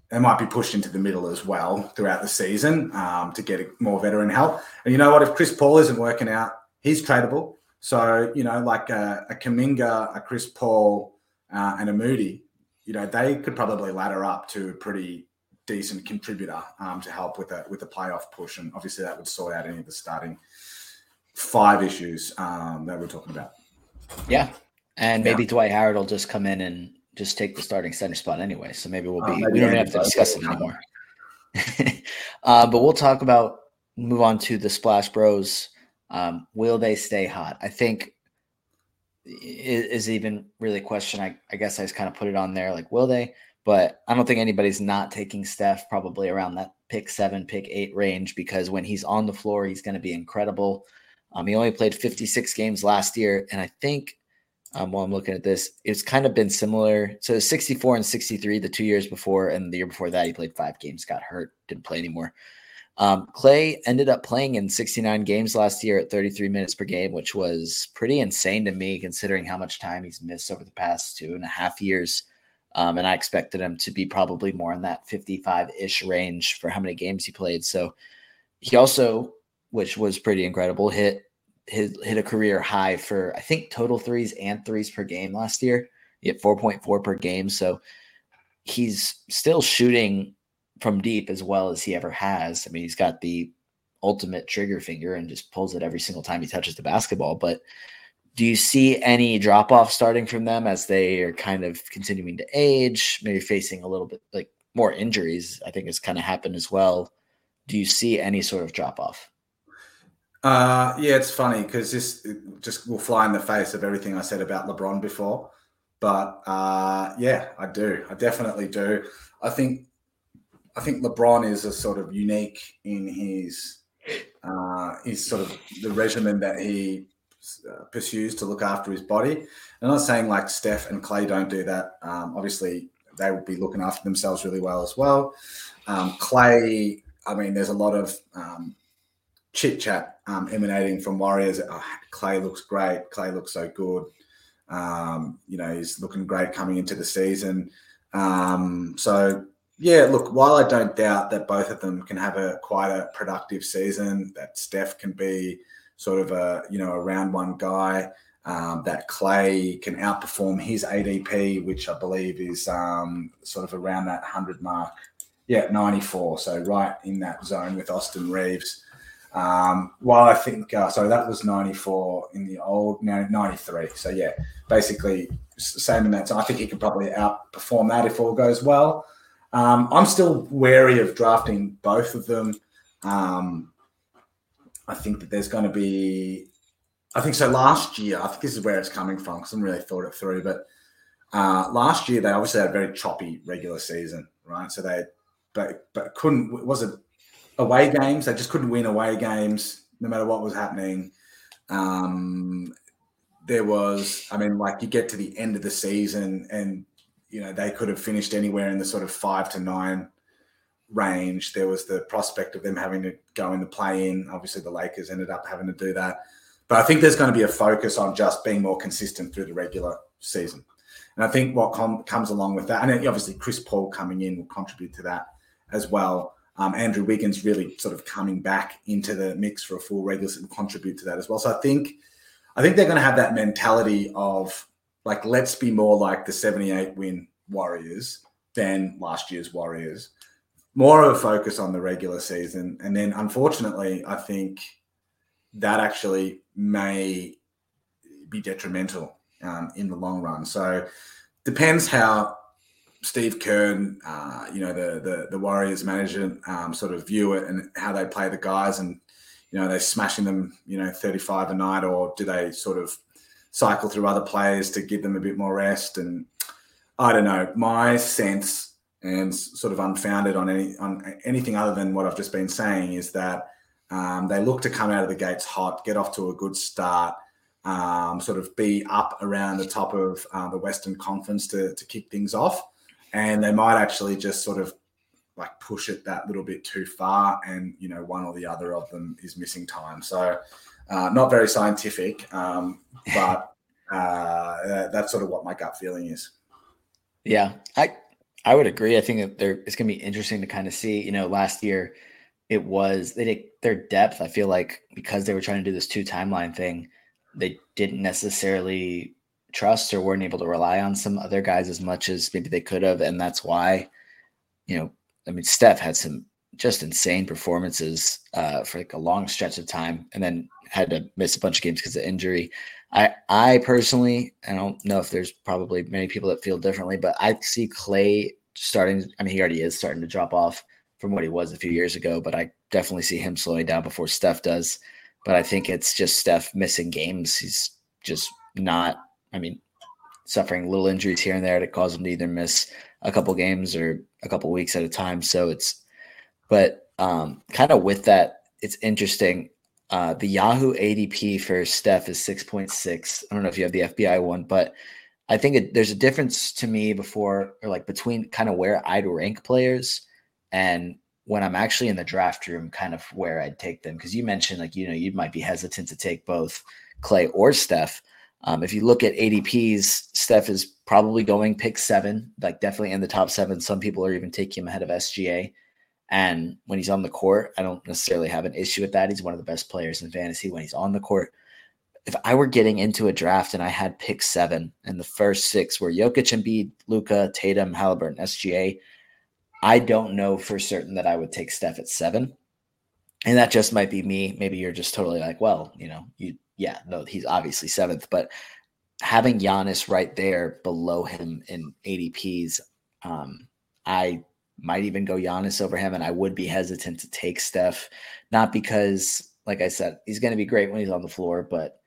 they might be pushed into the middle as well throughout the season um, to get more veteran help. And you know what? If Chris Paul isn't working out, he's tradable. So you know, like a, a Kuminga, a Chris Paul, uh, and a Moody, you know, they could probably ladder up to a pretty decent contributor um, to help with a with the playoff push. And obviously, that would sort out any of the starting five issues um, that we're talking about. Yeah, and maybe yeah. Dwight Howard will just come in and just take the starting center spot anyway. So maybe we'll oh, be, oh, we don't have to discuss it anymore. uh, but we'll talk about, move on to the Splash Bros. Um, will they stay hot? I think is, is even really a question. I, I guess I just kind of put it on there like, will they? But I don't think anybody's not taking Steph probably around that pick seven, pick eight range because when he's on the floor, he's going to be incredible. Um, he only played 56 games last year. And I think um, while I'm looking at this, it's kind of been similar. So 64 and 63 the two years before, and the year before that, he played five games, got hurt, didn't play anymore. Um, Klay ended up playing in 69 games last year at 33 minutes per game, which was pretty insane to me considering how much time he's missed over the past two and a half years. Um, and I expected him to be probably more in that 55 ish range for how many games he played. So he also, which was pretty incredible, hit hit, hit a career high for I think total threes and threes per game last year. He hit 4.4 per game. So he's still shooting from deep as well as he ever has. I mean, he's got the ultimate trigger finger and just pulls it every single time he touches the basketball. But do you see any drop off starting from them as they are kind of continuing to age, maybe facing a little bit like more injuries? I think has kind of happened as well. Do you see any sort of drop off? Uh, yeah, it's funny because this just will fly in the face of everything I said about LeBron before. But uh, yeah, I do. I definitely do. I think I think LeBron is a sort of unique in his uh, his sort of the regimen that he uh, pursues to look after his body. And I'm not saying like Steph and Klay don't do that. Um, obviously, they will be looking after themselves really well as well. Um, Klay, I mean, there's a lot of um, chit chat um, emanating from Warriors. Oh, Klay looks great. Klay looks so good. Um, you know, he's looking great coming into the season. Um, so yeah, look, while I don't doubt that both of them can have a quite a productive season, that Steph can be sort of a you know a round one guy, um, that Klay can outperform his ADP, which I believe is um, sort of around that hundred mark. Yeah, ninety four, so right in that zone with Austin Reaves. Um, while I think uh, so, that was ninety four in the old now ninety three. So yeah, basically same amount. So I think he could probably outperform that if all goes well. Um, I'm still wary of drafting both of them. Um, I think that there's going to be, I think so. Last year, I think this is where it's coming from because I really thought it through. But uh, last year, they obviously had a very choppy regular season, right? So they, but but couldn't was it away games? They just couldn't win away games no matter what was happening. Um, there was, I mean, like you get to the end of the season and you know, they could have finished anywhere in the sort of five to nine range. There was the prospect of them having to go in the play in. Obviously, the Lakers ended up having to do that. But I think there's going to be a focus on just being more consistent through the regular season. And I think what com- comes along with that, and obviously Chris Paul coming in will contribute to that as well. Um, Andrew Wiggins really sort of coming back into the mix for a full regular season contribute to that as well. So I think, I think they're going to have that mentality of like, let's be more like the 78 win Warriors than last year's Warriors. More of a focus on the regular season. And then, unfortunately, I think that actually may be detrimental um, in the long run. So, depends how Steve Kerr, uh, you know, the, the, the Warriors management um, sort of view it and how they play the guys, and you know, they smashing them, you know, thirty five a night, or do they sort of cycle through other players to give them a bit more rest. And I don't know, my sense and sort of unfounded on any on anything other than what I've just been saying is that um, they look to come out of the gates hot, get off to a good start, um, sort of be up around the top of uh, the Western Conference to, to kick things off. And they might actually just sort of like push it that little bit too far, and you know, one or the other of them is missing time. So uh, not very scientific, um, but uh, that's sort of what my gut feeling is. Yeah, I I would agree. I think that there it's going to be interesting to kind of see. You know, last year it was they did their depth. I feel like because they were trying to do this two timeline thing, they didn't necessarily trust or weren't able to rely on some other guys as much as maybe they could have, and that's why, you know, I mean, Steph had some just insane performances uh, for like a long stretch of time, and then had to miss a bunch of games because of injury. I I personally, I don't know if there's probably many people that feel differently, but I see Klay starting. I mean, he already is starting to drop off from what he was a few years ago, but I definitely see him slowing down before Steph does. But I think it's just Steph missing games. He's just not. I mean, suffering little injuries here and there that cause him to either miss a couple games or a couple weeks at a time. So it's, but um, kind of with that, it's interesting. Uh, the Yahoo ADP for Steph is 6.6. I don't know if you have the FBI one, but I think it, there's a difference to me before or like between kind of where I'd rank players and when I'm actually in the draft room, kind of where I'd take them. Because you mentioned like, you know, you might be hesitant to take both Klay or Steph. Um, if you look at ADPs, Steph is probably going pick seven, like definitely in the top seven. Some people are even taking him ahead of SGA. And when he's on the court, I don't necessarily have an issue with that. He's one of the best players in fantasy when he's on the court. If I were getting into a draft and I had pick seven and the first six were Jokic, Embiid, Luka, Tatum, Halliburton, SGA, I don't know for certain that I would take Steph at seven. And that just might be me. Maybe you're just totally like, well, you know, you yeah, no, he's obviously seventh, but having Giannis right there below him in ADPs, um, I might even go Giannis over him, and I would be hesitant to take Steph, not because, like I said, he's going to be great when he's on the floor, but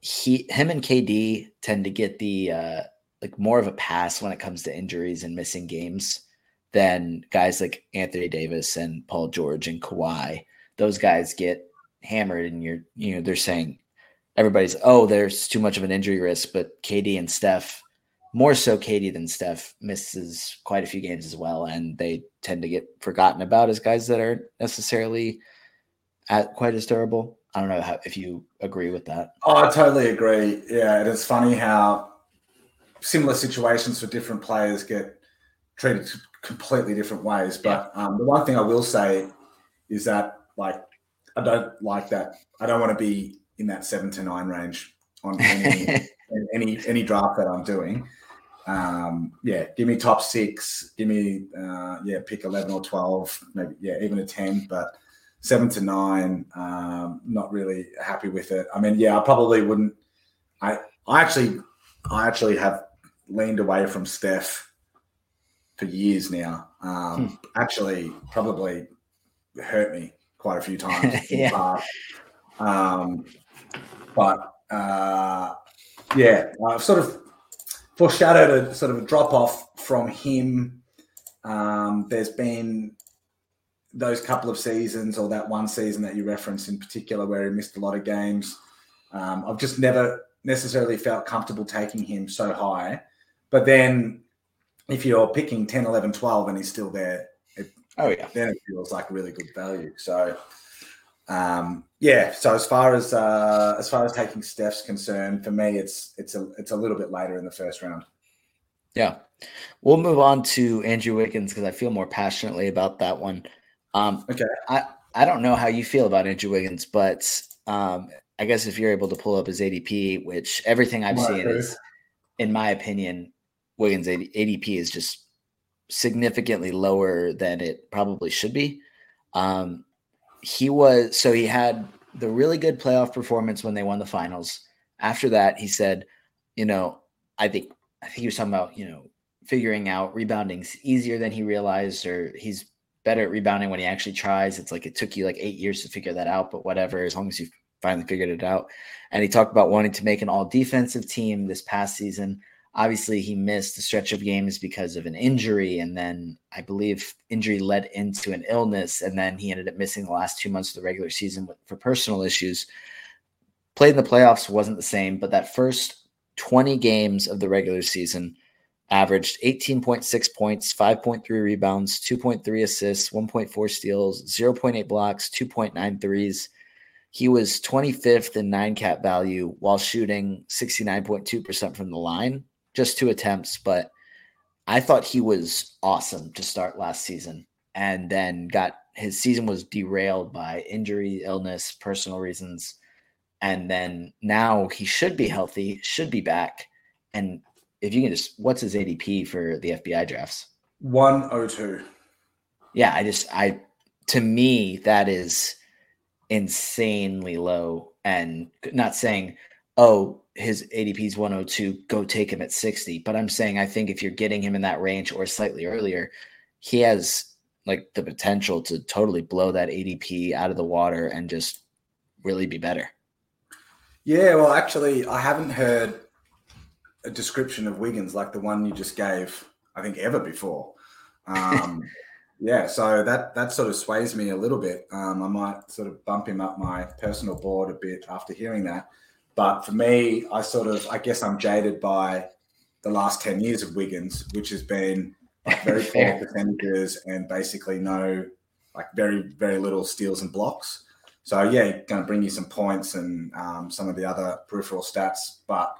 he, him, and KD tend to get the uh, like more of a pass when it comes to injuries and missing games than guys like Anthony Davis and Paul George and Kawhi. Those guys get hammered, and you're you know they're saying everybody's oh there's too much of an injury risk, but KD and Steph more so KD than Steph misses quite a few games as well, and they tend to get forgotten about as guys that aren't necessarily at quite as durable. I don't know how, if you agree with that. Oh, I totally agree. Yeah, it is funny how similar situations for different players get treated completely different ways. But yeah. um, the one thing I will say is that, like, I don't like that. I don't want to be in that seven to nine range on any any any draft that I'm doing. Um, yeah, give me top six. Give me uh, yeah, pick eleven or twelve, maybe yeah, even a ten. But seven to nine, um, not really happy with it. I mean, yeah, I probably wouldn't. I I actually I actually have leaned away from Steph for years now. Um, hmm. Actually, probably hurt me quite a few times. yeah. Um, but uh, yeah, I've sort of foreshadowed a sort of a drop off from him. Um, there's been those couple of seasons, or that one season that you referenced in particular, where he missed a lot of games. Um, I've just never necessarily felt comfortable taking him so high. But then if you're picking 10, 11, 12 and he's still there, oh yeah, then it feels like really good value. So um, yeah, so as far as uh, as far as taking Steph's concerned, for me, it's it's a it's a little bit later in the first round. Yeah, we'll move on to Andrew Wiggins because I feel more passionately about that one. Um, okay, I I don't know how you feel about Andrew Wiggins, but um, I guess if you're able to pull up his ADP, which everything I've seen is, in my opinion, Wiggins ADP is just significantly lower than it probably should be. Um, he was so he had the really good playoff performance when they won the finals. After that, he said, you know, I think I think he was talking about, you know, figuring out rebounding's easier than he realized, or he's better at rebounding when he actually tries. It's like it took you like eight years to figure that out, but whatever, as long as you finally figured it out. And he talked about wanting to make an all defensive team this past season obviously he missed a stretch of games because of an injury and then i believe injury led into an illness and then he ended up missing the last two months of the regular season for personal issues. Played in the playoffs wasn't the same but that first 20 games of the regular season averaged 18.6 points 5.3 rebounds 2.3 assists 1.4 steals 0.8 blocks 2.9 threes. He was 25th in nine cat value while shooting 69.2% from the line just two attempts, but I thought he was awesome to start last season and then got his season was derailed by injury, illness, personal reasons. And then now he should be healthy, should be back. And if you can just, what's his ADP for the FBI drafts? 102. Yeah, I just, I, to me, that is insanely low and not saying, oh, his ADP is 102, go take him at 60. But I'm saying I think if you're getting him in that range or slightly earlier, he has like the potential to totally blow that ADP out of the water and just really be better. Yeah, well, actually, I haven't heard a description of Wiggins like the one you just gave. I think ever before. Um, yeah, so that that sort of sways me a little bit. Um, I might sort of bump him up my personal board a bit after hearing that. But for me, I sort of, I guess I'm jaded by the last 10 years of Wiggins, which has been like very poor percentages and basically no, like very, very little steals and blocks. So, yeah, going to bring you some points and um, some of the other peripheral stats, but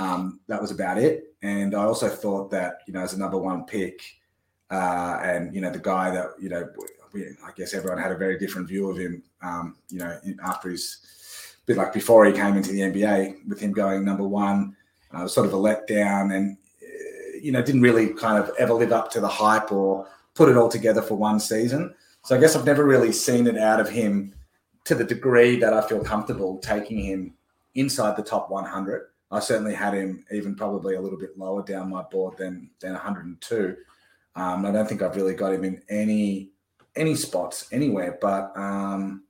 um, that was about it. And I also thought that, you know, as a number one pick, uh, and, you know, the guy that, you know, we, I guess everyone had a very different view of him, um, you know, after his bit like before he came into the NBA with him going number one, uh, sort of a letdown and, uh, you know, didn't really kind of ever live up to the hype or put it all together for one season. So I guess I've never really seen it out of him to the degree that I feel comfortable taking him inside the top 100. I certainly had him even probably a little bit lower down my board than than 102. Um, I don't think I've really got him in any any spots anywhere, but um,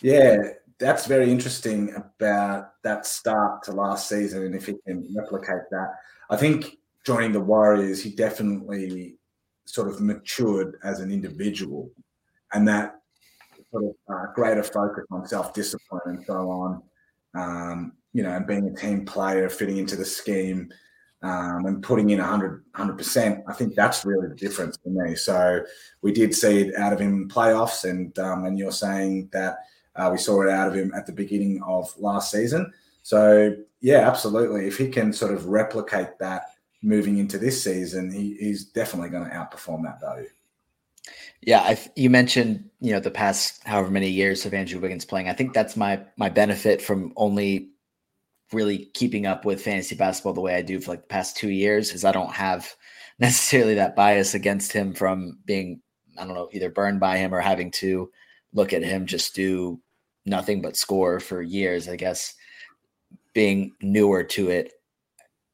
yeah, that's very interesting about that start to last season and if he can replicate that. I think joining the Warriors, he definitely sort of matured as an individual and that sort of uh, greater focus on self discipline and so on. Um, you know, and being a team player, fitting into the scheme, um, and putting in 100 100%. I think that's really the difference for me. So we did see it out of him in playoffs, and um, and you're saying that uh, we saw it out of him at the beginning of last season. So, yeah, absolutely. If he can sort of replicate that moving into this season, he, he's definitely going to outperform that value. Yeah, I, you mentioned you know the past however many years of Andrew Wiggins playing. I think that's my my benefit from only really keeping up with fantasy basketball the way I do for like the past two years is I don't have necessarily that bias against him from being I don't know either burned by him or having to look at him just do nothing but score for years. I guess being newer to it,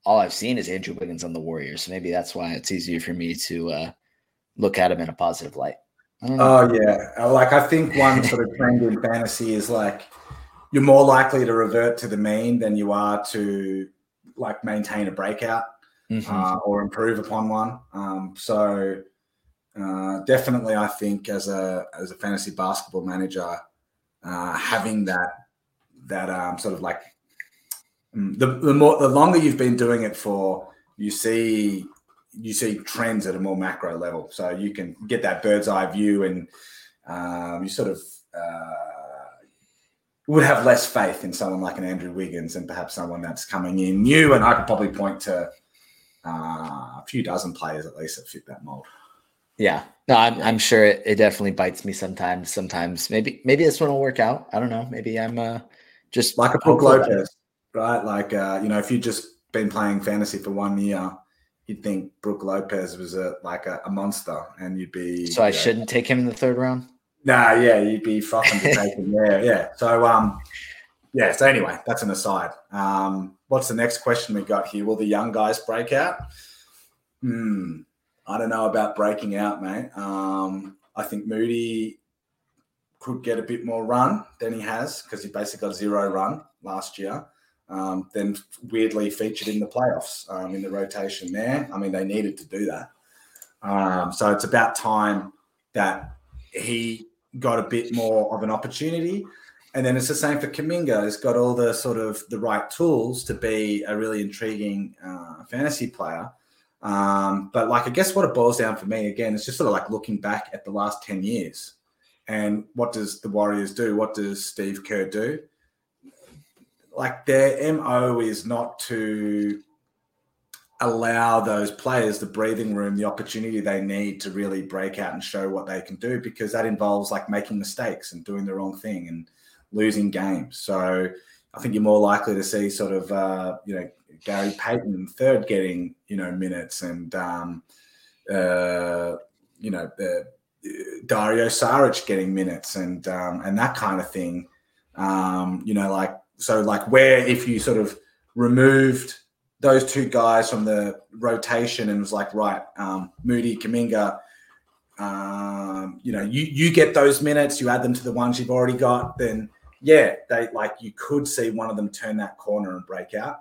all I've seen is Andrew Wiggins on the Warriors. So maybe that's why it's easier for me to uh, look at him in a positive light. Oh yeah, uh, like I think one sort of trend in fantasy is like you're more likely to revert to the mean than you are to like maintain a breakout mm-hmm. uh, or improve upon one. Um, so uh, definitely, I think as a as a fantasy basketball manager, uh, having that that um, sort of like mm, the the more the longer you've been doing it for, you see you see trends at a more macro level. So you can get that bird's eye view, and um, you sort of uh, would have less faith in someone like an Andrew Wiggins and perhaps someone that's coming in new. And I could probably point to uh, a few dozen players at least that fit that mold. Yeah, no, I'm, I'm sure it, it, definitely bites me sometimes. Sometimes maybe maybe this one will work out. I don't know. Maybe I'm uh, just like a Brook Lopez, right? Like uh, you know, if you've just been playing fantasy for one year, you'd think Brook Lopez was a like a, a monster, and you'd be. So I know, shouldn't take him in the third round. Nah, yeah, you'd be fucking to take him. Yeah, yeah. So um, yeah. So anyway, that's an aside. Um, what's the next question we got here? Will the young guys break out? Hmm. I don't know about breaking out, mate. Um, I think Moody could get a bit more run than he has because he basically got zero run last year. Um, then weirdly featured in the playoffs um, in the rotation there. I mean, they needed to do that. Um, so it's about time that he got a bit more of an opportunity. And then it's the same for Kuminga. He's got all the sort of the right tools to be a really intriguing uh, fantasy player. Um, but like, I guess what it boils down for me again is just sort of like looking back at the last 10 years and what does the Warriors do? What does Steve Kerr do? Like, their MO is not to allow those players the breathing room, the opportunity they need to really break out and show what they can do because that involves like making mistakes and doing the wrong thing and losing games. So I think you're more likely to see sort of, uh, you know, Gary Payton third getting you know minutes and um, uh, you know uh, Dario Saric getting minutes and um, and that kind of thing Um, you know, like so, like where if you sort of removed those two guys from the rotation and was like, right, um, Moody, Kuminga, um, you know, you you get those minutes, you add them to the ones you've already got, then yeah, they like you could see one of them turn that corner and break out.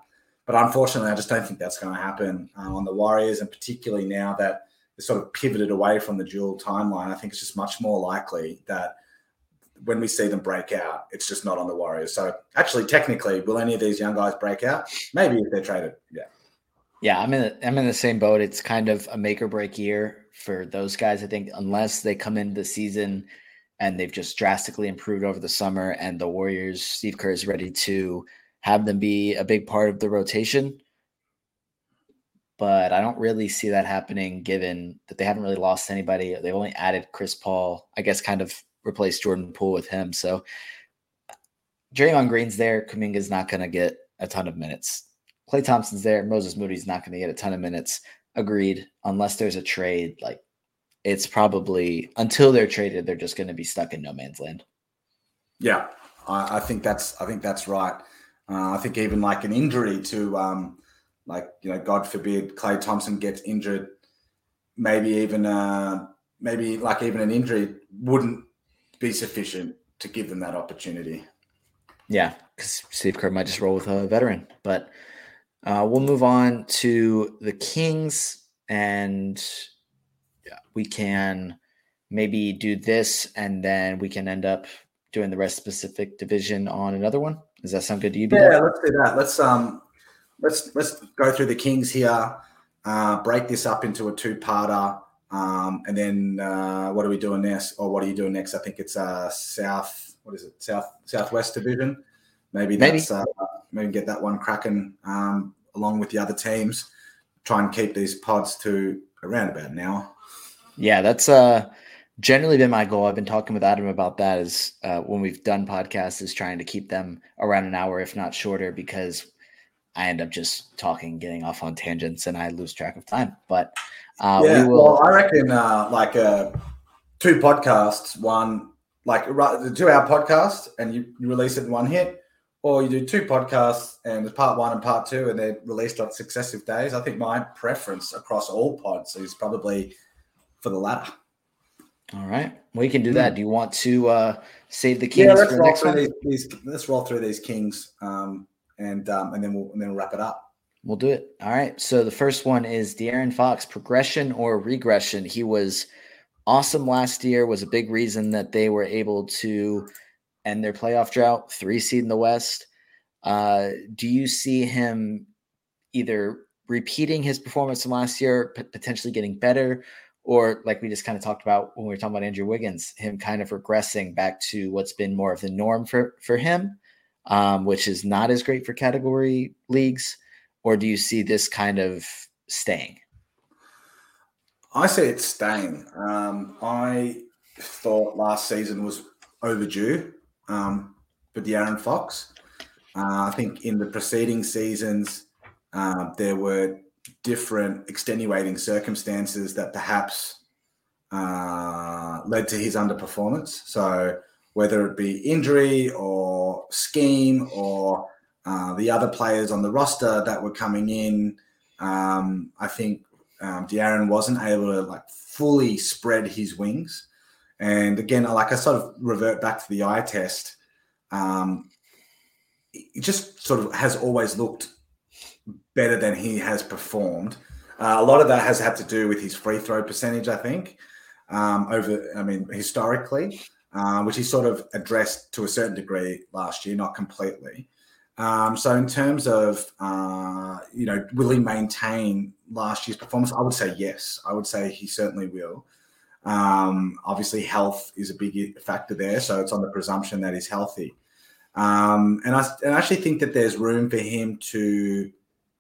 But unfortunately, I just don't think that's going to happen uh, on the Warriors, and particularly now that they sort of pivoted away from the dual timeline. I think it's just much more likely that when we see them break out, it's just not on the Warriors. So actually, technically, will any of these young guys break out? Maybe if they're traded. Yeah. Yeah, I'm in. The, I'm in the same boat. It's kind of a make or break year for those guys. I think unless they come into the season and they've just drastically improved over the summer, and the Warriors, Steve Kerr is ready to have them be a big part of the rotation. But I don't really see that happening given that they haven't really lost anybody. They've only added Chris Paul, I guess, kind of replaced Jordan Poole with him. So Draymond Green's there. Kuminga's not going to get a ton of minutes. Klay Thompson's there. Moses Moody's not going to get a ton of minutes. Agreed. Unless there's a trade, like it's probably until they're traded, they're just going to be stuck in no man's land. Yeah, I, I think that's I think that's right. Uh, I think even like an injury to, um, like you know, God forbid, Klay Thompson gets injured, maybe even uh, maybe like even an injury wouldn't be sufficient to give them that opportunity. Yeah, because Steve Kerr might just roll with a veteran. But uh, we'll move on to the Kings, and we can maybe do this, and then we can end up doing the rest Pacific Division on another one. Does that sound good to you? Yeah, let's do that. Let's um, let's let's go through the Kings here. Uh, break this up into a two-parter. Um, and then uh, what are we doing next? Or what are you doing next? I think it's uh, South. What is it? South Southwest Division. Maybe that's maybe, uh, maybe get that one cracking um, along with the other teams. Try and keep these pods to around about an hour. Yeah, that's uh generally been my goal. I've been talking with Adam about that. Is uh, when we've done podcasts, is trying to keep them around an hour, if not shorter, because I end up just talking, getting off on tangents, and I lose track of time. But uh, yeah, we will. Well, I reckon uh, like uh, two podcasts, one like the two hour podcast, and you, you release it in one hit, or you do two podcasts and it's part one and part two, and they're released on successive days. I think my preference across all pods is probably for the latter. All right, we can do that. Hmm. Do you want to uh, save the kings yeah, let's roll through these, these, Let's roll through these kings, um, and um, and then we'll and then we'll wrap it up. We'll do it. All right. So the first one is De'Aaron Fox progression or regression. He was awesome last year. Was a big reason that they were able to end their playoff drought, three seed in the West. Uh, do you see him either repeating his performance from last year, p- potentially getting better, or like we just kind of talked about when we were talking about Andrew Wiggins, him kind of regressing back to what's been more of the norm for for him, um, which is not as great for category leagues or do you see this kind of staying? I see it staying. Um, I thought last season was overdue um, for De'Aaron Fox. Uh, I think in the preceding seasons, uh, there were different extenuating circumstances that perhaps uh, led to his underperformance. So, whether it be injury or scheme or uh, the other players on the roster that were coming in, um, I think um, De'Aaron wasn't able to like fully spread his wings. And again, like I sort of revert back to the eye test. Um, it just sort of has always looked better than he has performed. Uh, a lot of that has had to do with his free throw percentage, I think, um, over, I mean, historically, uh, which he sort of addressed to a certain degree last year, not completely. Um, so in terms of uh, you know, will he maintain last year's performance? I would say yes. I would say he certainly will. Um, obviously, health is a big factor there, so it's on the presumption that he's healthy. Um, and I, and I actually think that there's room for him to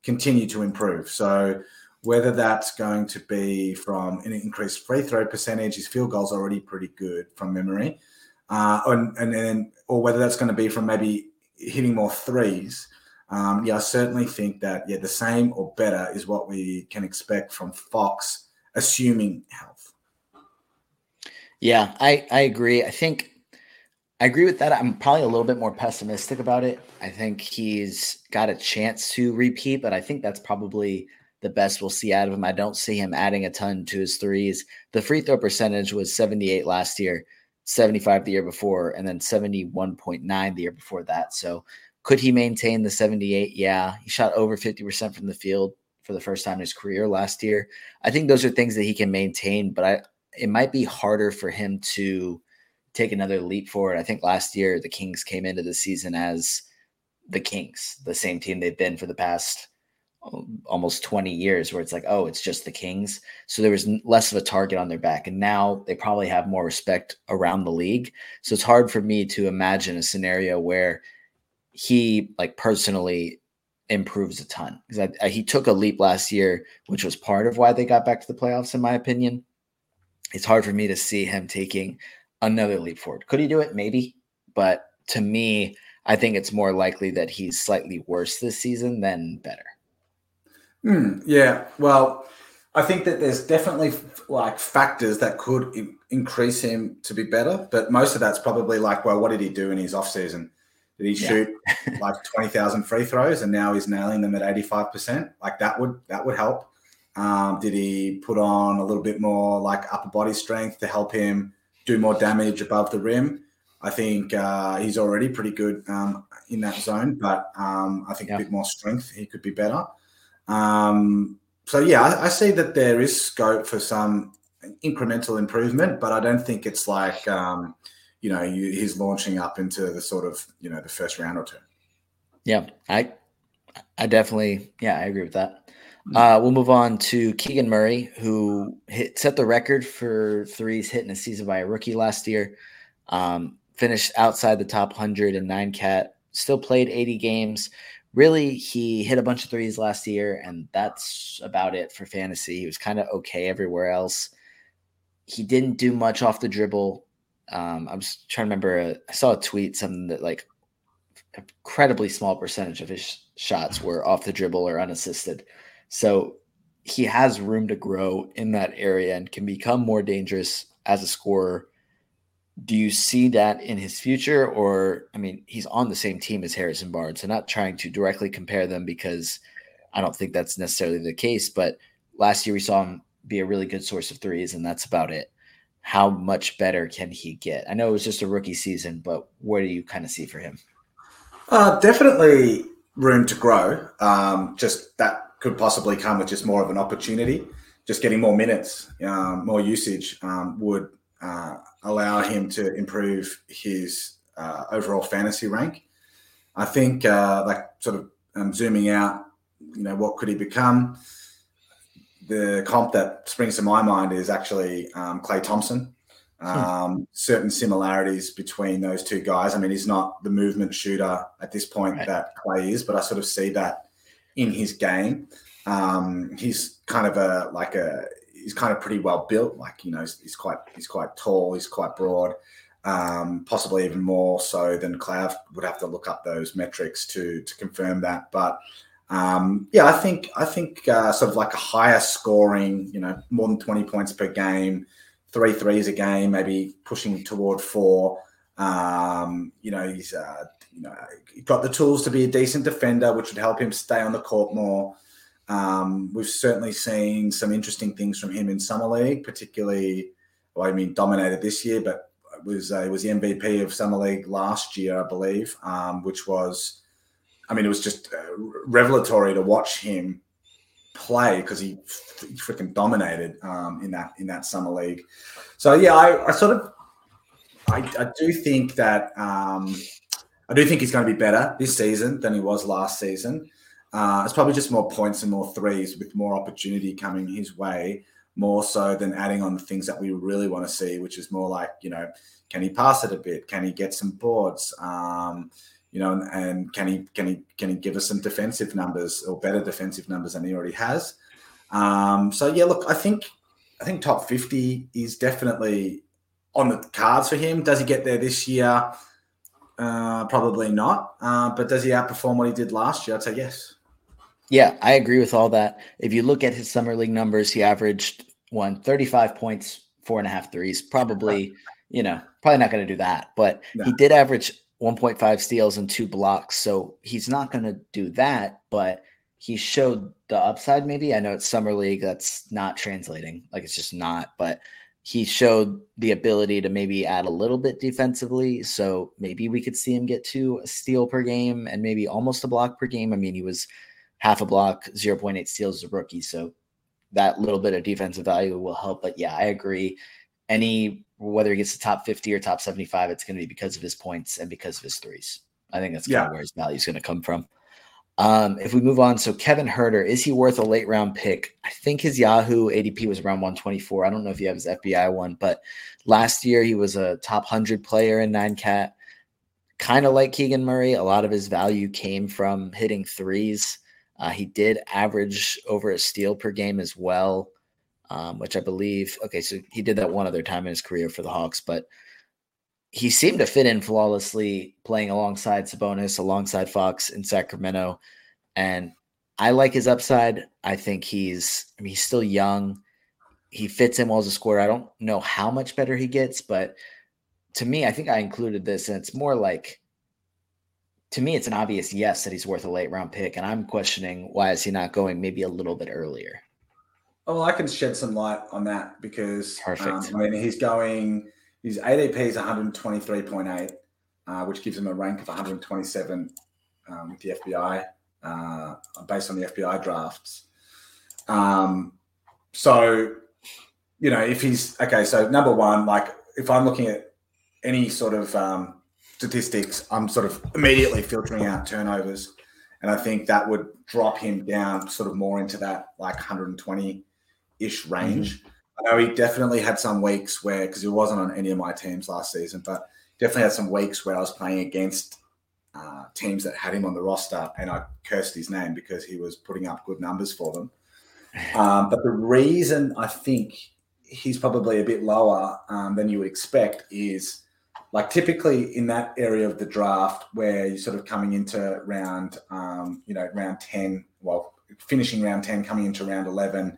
continue to improve. So whether that's going to be from an increased free throw percentage, his field goals already pretty good from memory, uh, and, and then or whether that's going to be from maybe hitting more threes, um, yeah, I certainly think that yeah, the same or better is what we can expect from Fox, assuming health. Yeah, I I agree. I think I agree with that. I'm probably a little bit more pessimistic about it. I think he's got a chance to repeat, but I think that's probably the best we'll see out of him. I don't see him adding a ton to his threes. The free throw percentage was 78 last year, 75 the year before, and then 71.9 the year before that. So could he maintain the 78? Yeah. He shot over 50% from the field for the first time in his career last year. I think those are things that he can maintain, but I it might be harder for him to take another leap forward. I think last year the Kings came into the season as the Kings, the same team they've been for the past um, almost 20 years where it's like oh it's just the kings. So there was less of a target on their back and now they probably have more respect around the league. So it's hard for me to imagine a scenario where he like personally improves a ton because he took a leap last year which was part of why they got back to the playoffs in my opinion. It's hard for me to see him taking another leap forward. Could he do it? Maybe. But to me, I think it's more likely that he's slightly worse this season than better. Mm, yeah. Well, I think that there's definitely like factors that could in- increase him to be better, but most of that's probably like, well, what did he do in his off season? Did he shoot yeah. like twenty thousand free throws and now he's nailing them at eighty five percent? Like that would that would help. Um, did he put on a little bit more like upper body strength to help him do more damage above the rim? I think uh, he's already pretty good um, in that zone, but um, I think yeah. a bit more strength, he could be better. Um, so yeah, I, I, see that there is scope for some incremental improvement, but I don't think it's like um, you know you, he's launching up into the sort of you know the first round or two. Yeah, I I definitely yeah I agree with that. Uh, we'll move on to Keegan Murray, who hit set the record for threes hit in a season by a rookie last year. Um, finished outside the top 109 cat. Still played 80 games. Really, he hit a bunch of threes last year, and that's about it for fantasy. He was kind of okay everywhere else. He didn't do much off the dribble. Um, I was trying to remember. Uh, I saw a tweet something that like incredibly small percentage of his shots were off the dribble or unassisted. So he has room to grow in that area and can become more dangerous as a scorer. Do you see that in his future? Or, I mean, he's on the same team as Harrison Barnes. So, not trying to directly compare them because I don't think that's necessarily the case. But last year we saw him be a really good source of threes, and that's about it. How much better can he get? I know it was just a rookie season, but what do you kind of see for him? Uh, definitely room to grow. Um, just that could possibly come with just more of an opportunity. Just getting more minutes, um, more usage um, would uh, allow him to improve his uh, overall fantasy rank. I think, uh, like, sort of um, zooming out, you know, what could he become? The comp that springs to my mind is actually um, Klay Thompson. Hmm. Um, certain similarities between those two guys. I mean, he's not the movement shooter at this point right. that Klay is, but I sort of see that in his game. Um, he's kind of a like a he's kind of pretty well built. Like you know, he's, he's quite he's quite tall. He's quite broad. Um, possibly even more so than Cloud would have to look up those metrics to to confirm that. But um, yeah, I think I think uh, sort of like a higher scoring, you know, more than twenty points per game, three threes a game, maybe pushing toward four. Um, you know, he's uh, you know, got the tools to be a decent defender, which would help him stay on the court more. Um, we've certainly seen some interesting things from him in summer league, particularly. Well, I mean, dominated this year, but was uh, was the MVP of summer league last year, I believe, um, which was, I mean, it was just uh, revelatory to watch him play because he, he freaking dominated um, in that in that summer league. So yeah, I, I sort of, I, I do think that. Um, I do think he's going to be better this season than he was last season. Uh, it's probably just more points and more threes with more opportunity coming his way, more so than adding on the things that we really want to see, which is more like, you know, can he pass it a bit? Can he get some boards? Um, you know, and, and, can he can he can he give us some defensive numbers or better defensive numbers than he already has? Um, so yeah, look, I think I think top fifty is definitely on the cards for him. Does he get there this year? Uh, probably not. Uh, but does he outperform what he did last year? I'd say yes. Yeah, I agree with all that. If you look at his summer league numbers, he averaged one 35 points, four and a half threes, probably you know, probably not going to do that. But no. he did average 1.5 steals and two blocks. So he's not going to do that, but he showed the upside maybe. I know it's summer league that's not translating. Like it's just not, but he showed the ability to maybe add a little bit defensively. So maybe we could see him get to a steal per game and maybe almost a block per game. I mean, he was half a block, 0.8 steals as a rookie. So that little bit of defensive value will help. But yeah, I agree. Any whether he gets the top 50 or top 75, it's going to be because of his points and because of his threes. I think that's kind yeah. of where his value is going to come from. Um, if we move on, so Kevin Huerter, is he worth a late round pick? I think his Yahoo ADP was around 124. I don't know if you have his FBI one, but last year he was a top 100 player in nine cat. Kind of like Keegan Murray, a lot of his value came from hitting threes. Uh, he did average over a steal per game as well um, which I believe, okay, so he did that one other time in his career for the Hawks, but he seemed to fit in flawlessly playing alongside Sabonis, alongside Fox in Sacramento. And I like his upside. I think he's, I mean, he's still young. He fits in well as a scorer. I don't know how much better he gets, but to me, I think I included this, and it's more like, to me, it's an obvious yes that he's worth a late round pick. And I'm questioning why is he not going maybe a little bit earlier? Oh, I can shed some light on that because Perfect. Um, I mean he's going his ADP is 123.8, uh, which gives him a rank of 127 um, with the FBI uh, based on the FBI drafts. Um, so you know if he's okay, so number one, like if I'm looking at any sort of um, statistics, I'm sort of immediately filtering out turnovers, and I think that would drop him down sort of more into that like 120 ish range. Mm-hmm. I know he definitely had some weeks where, because he wasn't on any of my teams last season, but definitely had some weeks where I was playing against uh, teams that had him on the roster and I cursed his name because he was putting up good numbers for them. Um, but the reason I think he's probably a bit lower um, than you would expect is like typically in that area of the draft where you're sort of coming into round, um, you know, round 10, well, finishing round 10, coming into round 11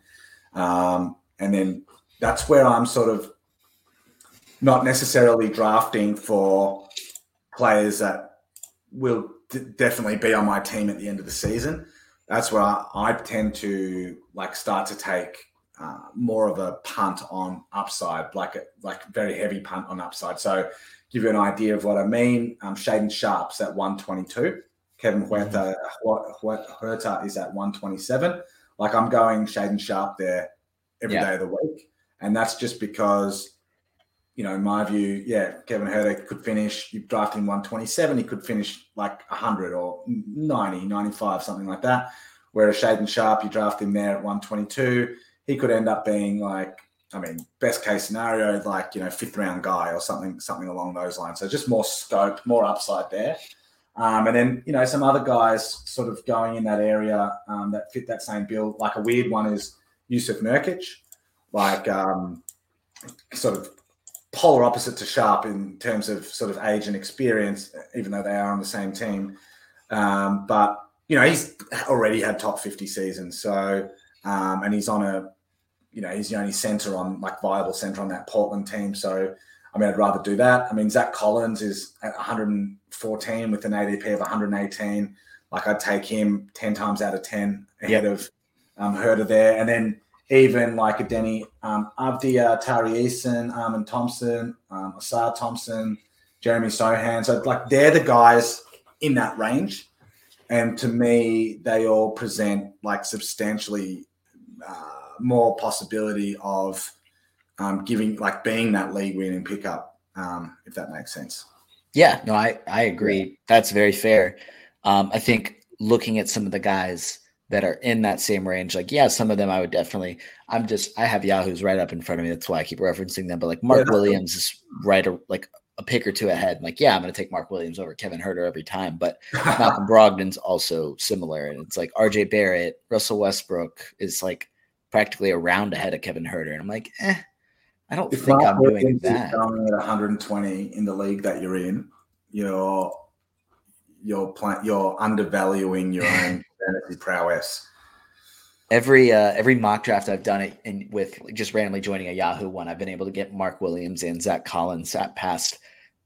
um, and then that's where I'm sort of not necessarily drafting for players that will d- definitely be on my team at the end of the season. That's where I, I tend to like start to take uh, more of a punt on upside, like a like very heavy punt on upside. So give you an idea of what I mean. Um, Shaedon Sharpe's at 122. Kevin Huerter, mm-hmm. Huerter is at 127. Like I'm going Shaedon Sharpe there every yeah. day of the week. And that's just because, you know, in my view, yeah, Kevin Huerter could finish, you draft him 127, he could finish like 100 or 90, 95, something like that. Whereas Shaedon Sharpe, you draft him there at 122, he could end up being like, I mean, best case scenario, like, you know, fifth round guy or something, something along those lines. So just more scope, more upside there. Um, and then, you know, some other guys sort of going in that area um, that fit that same bill. Like a weird one is Jusuf Nurkic, like um, sort of polar opposite to Sharpe in terms of sort of age and experience, even though they are on the same team. Um, but you know, he's already had top 50 seasons. So, um, and he's on a, you know, he's the only center on like viable center on that Portland team. So, I mean, I'd rather do that. I mean, Zach Collins is at 114 with an ADP of 118. Like, I'd take him 10 times out of 10 ahead yep. of um, Huerter there. And then even like a Deni um, Avdija, Tari Eason, Amen Thompson, um, Thompson, Jeremy Sochan. So, like, they're the guys in that range. And to me, they all present like substantially uh, more possibility of um, giving, like, being that league winning pickup, um, if that makes sense. Yeah, no, I, I agree. That's very fair. Um, I think looking at some of the guys that are in that same range. Like, yeah, some of them I would definitely. I'm just I have Yahoo's right up in front of me. That's why I keep referencing them. But like Mark yeah, Williams is right, like a pick or two ahead. I'm like, yeah, I'm going to take Mark Williams over Kevin Huerter every time. But Malcolm Brogdon's also similar, and it's like R.J. Barrett, Russell Westbrook is like practically a round ahead of Kevin Huerter, and I'm like, eh, I don't if think Mark I'm doing that. Going at 120 in the league that you're in, you're you're playing, you're undervaluing your own fantasy prowess. every uh, every mock draft I've done it and with just randomly joining a Yahoo one, I've been able to get Mark Williams and Zach Collins at past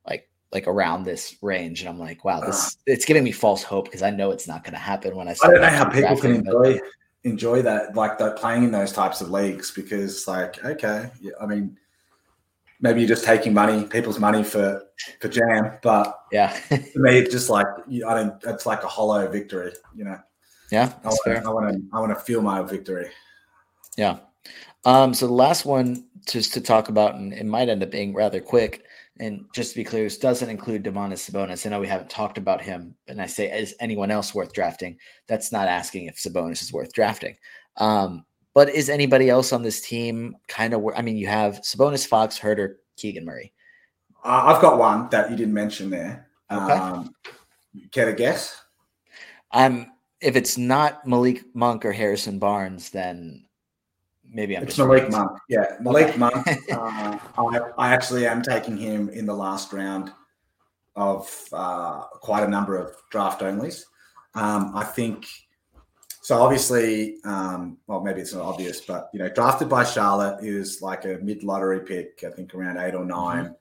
like like around this range, and I'm like, wow, this uh, it's giving me false hope because I know it's not going to happen when I. I don't know how people can enjoy enjoy that like that playing in those types of leagues because like okay, I mean. Maybe you're just taking money, people's money for for jam, but yeah, to me, it's just like I don't. It's like a hollow victory, you know. Yeah, I want, to, I want to. I want to feel my victory. Yeah. Um, so the last one, just to talk about, and it might end up being rather quick. And just to be clear, this doesn't include Domantas Sabonis. I know we haven't talked about him, and I say, is anyone else worth drafting? That's not asking if Sabonis is worth drafting. Um, but is anybody else on this team kind of? I mean, you have Sabonis, Fox, Huerter, Keegan Murray. Uh, I've got one that you didn't mention there. Okay. Um, care to guess? I'm if it's not Malik Monk or Harrison Barnes, then maybe I'm it's Malik Monk. Yeah, Malik okay. Monk. Uh, I, I, actually am taking him in the last round of uh, quite a number of draft onlys. Um, I think so. Obviously, um, well, maybe it's not obvious, but you know, drafted by Charlotte is like a mid lottery pick. I think around eight or 9 mm-hmm.